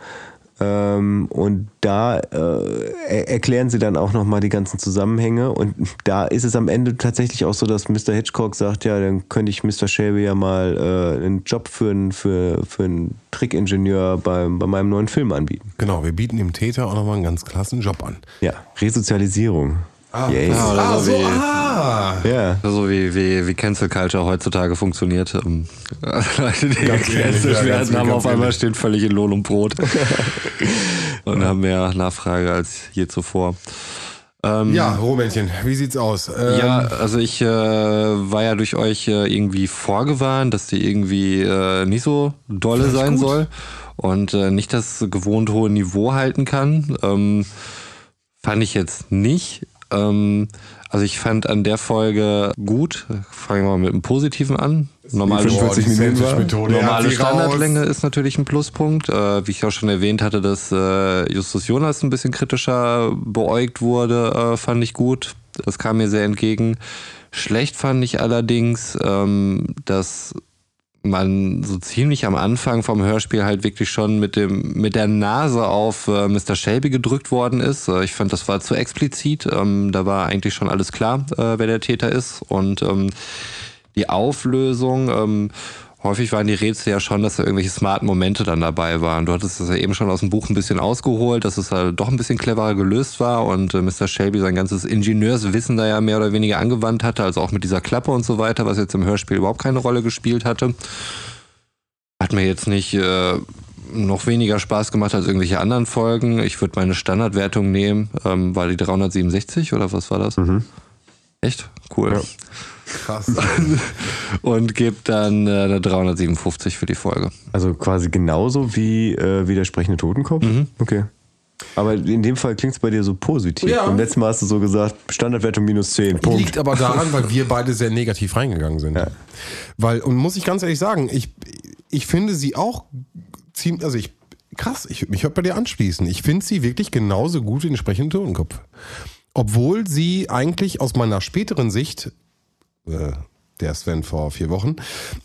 Ähm, und da äh, er- erklären sie dann auch nochmal die ganzen Zusammenhänge. Und da ist es am Ende tatsächlich auch so, dass Mr. Hitchcock sagt, ja, dann könnte ich Mr. Shelby ja mal äh, einen Job für einen, für, für einen Trickingenieur beim, bei meinem neuen Film anbieten. Genau, wir bieten dem Täter auch nochmal einen ganz klassen Job an. Ja, Resozialisierung. Yay. Ja, oder Ah, so so, wie, ah! Ja. so wie, wie, wie Cancel Culture heutzutage funktioniert. Ähm, (laughs) Leute, die gecancelt ja, werden, haben auf einmal stehen völlig in Lohn und Brot. (laughs) und haben mehr Nachfrage als je zuvor. Ähm, Ja, Romännchen, wie sieht's aus? Ähm, Ja, also ich äh, war ja durch euch äh, irgendwie vorgewarnt, dass die irgendwie äh, nicht so dolle sein gut. soll und äh, nicht das gewohnt hohe Niveau halten kann. Ähm, fand ich jetzt nicht. Ähm, also ich fand an der Folge gut. Fangen wir mal mit dem Positiven an. Normale, Boah, 45 die Minuten war. Hat normale Standardlänge raus. ist natürlich ein Pluspunkt. Äh, wie ich auch schon erwähnt hatte, dass äh, Justus Jonas ein bisschen kritischer beäugt wurde, äh, fand ich gut. Das kam mir sehr entgegen. Schlecht fand ich allerdings, ähm, dass man so ziemlich am Anfang vom Hörspiel halt wirklich schon mit dem mit der Nase auf äh, Mr. Shelby gedrückt worden ist. Äh, ich fand, das war zu explizit. Ähm, da war eigentlich schon alles klar, äh, wer der Täter ist. Und ähm, die Auflösung, ähm, häufig waren die Rätsel ja schon, dass da irgendwelche smarten Momente dann dabei waren. Du hattest das ja eben schon aus dem Buch ein bisschen ausgeholt, dass es halt doch ein bisschen cleverer gelöst war und äh, Mr. Shelby sein ganzes Ingenieurswissen da ja mehr oder weniger angewandt hatte, also auch mit dieser Klappe und so weiter, was jetzt im Hörspiel überhaupt keine Rolle gespielt hatte. Hat mir jetzt nicht äh, noch weniger Spaß gemacht als irgendwelche anderen Folgen. Ich würde meine Standardwertung nehmen. Ähm, war die 367 oder was war das? Echt? Cool. Krass. Und gebe dann äh, eine 357 für die Folge. Also quasi genauso wie, äh, wie der sprechende Totenkopf? Mhm. Okay. Aber in dem Fall klingt es bei dir so positiv. Ja. Beim letzten Mal hast du so gesagt, Standardwertung minus 10. Punkt. Liegt aber daran, weil wir beide sehr negativ reingegangen sind. Ja. Weil, und muss ich ganz ehrlich sagen, ich, ich finde sie auch ziemlich, also ich, krass, ich würde mich bei dir anschließen. Ich finde sie wirklich genauso gut wie den sprechenden Totenkopf. Obwohl sie eigentlich aus meiner späteren Sicht, äh, der Sven vor vier Wochen,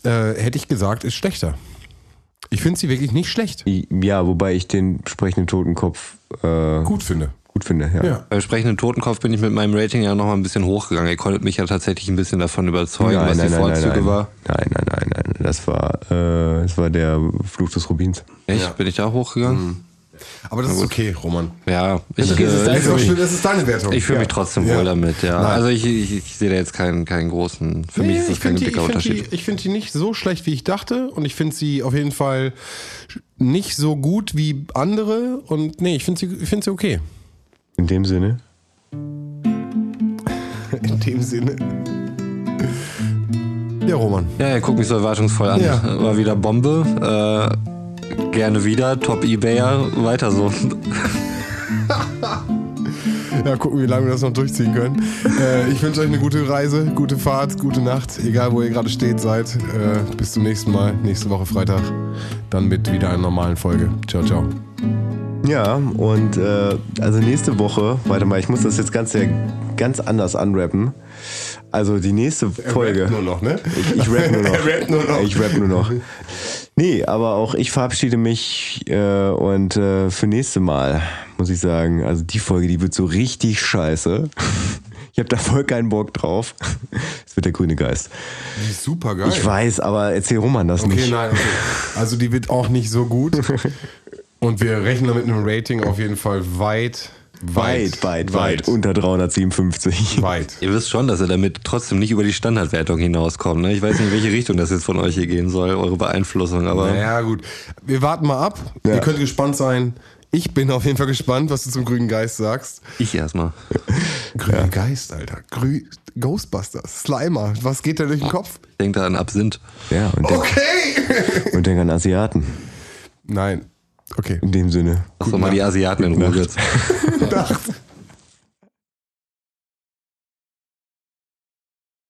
äh, hätte ich gesagt, ist schlechter. Ich finde sie wirklich nicht schlecht. Ja, wobei ich den sprechenden Totenkopf äh, Gut finde. gut finde. Ja. Ja. Beim sprechenden Totenkopf bin ich mit meinem Rating ja nochmal ein bisschen hochgegangen. Ihr konntet mich ja tatsächlich ein bisschen davon überzeugen, was die Vorzüge nein. war. Nein, nein, nein, nein. Das war, äh, das war der Fluch des Rubins. Echt? Ja. Bin ich da hochgegangen? Aber das ist okay, Roman. Ja, ich, ist äh, Das ist, auch für schön, mich. das ist deine Wertung. ich fühle mich trotzdem Ja. wohl damit, ja. Nein. Also ich, ich, ich sehe da jetzt keinen, keinen großen, für mich Nee, ist das ich kein finde die, dicker ich find die, Unterschied. ich find die nicht so schlecht, wie ich dachte. Und ich finde sie auf jeden Fall nicht so gut wie andere. Und nee, ich finde sie, ich find sie okay. In dem Sinne. (laughs) In dem Sinne. Ja, Roman. Ja, er guckt mich so erwartungsvoll an. Ja. War wieder Bombe. Äh, gerne wieder. Top Ebayer. Weiter so. (laughs) Ja, gucken, wie lange wir das noch durchziehen können. Äh, ich wünsche euch eine gute Reise, gute Fahrt, gute Nacht, egal wo ihr gerade steht seid. Äh, bis zum nächsten Mal, nächste Woche Freitag. Dann mit wieder einer normalen Folge. Ciao, ciao. Ja, und äh, also nächste Woche, warte mal, ich muss das jetzt ganz, ganz anders anrappen. Also die nächste Folge. rappt nur noch, ne? Ich, ich rap nur noch. (laughs) Er rappt nur noch. Ich rap nur noch. Nee, aber auch ich verabschiede mich äh, und äh, für nächste Mal muss ich sagen, also die Folge, die wird so richtig scheiße. (laughs) Ich habe da voll keinen Bock drauf. (laughs) Es wird der grüne Geist. Die ist super geil. Ich weiß, aber erzähl Roman das Okay, nicht. nein, okay. Also die wird auch nicht so gut. Und wir rechnen mit einem Rating auf jeden Fall weit, Weit, weit, weit, unter 357. Weit. Ihr wisst schon, dass er damit trotzdem nicht über die Standardwertung hinauskommt. Ne? Ich weiß nicht, in welche Richtung das jetzt von euch hier gehen soll, eure Beeinflussung, aber Naja, gut. Wir warten mal ab. Ja. Ihr könnt gespannt sein. Ich bin auf jeden Fall gespannt, was du zum grünen Geist sagst. ich erstmal. (laughs) Grüner Geist, Alter. Grü Ghostbusters. Slimer. Was geht da durch den Kopf? Ich denke da an Absinth. Ja, und denk, Okay! und denk an Asiaten. Nein. Okay. In dem Sinne. Lass doch mal die Asiaten in Ruhe jetzt. (laughs)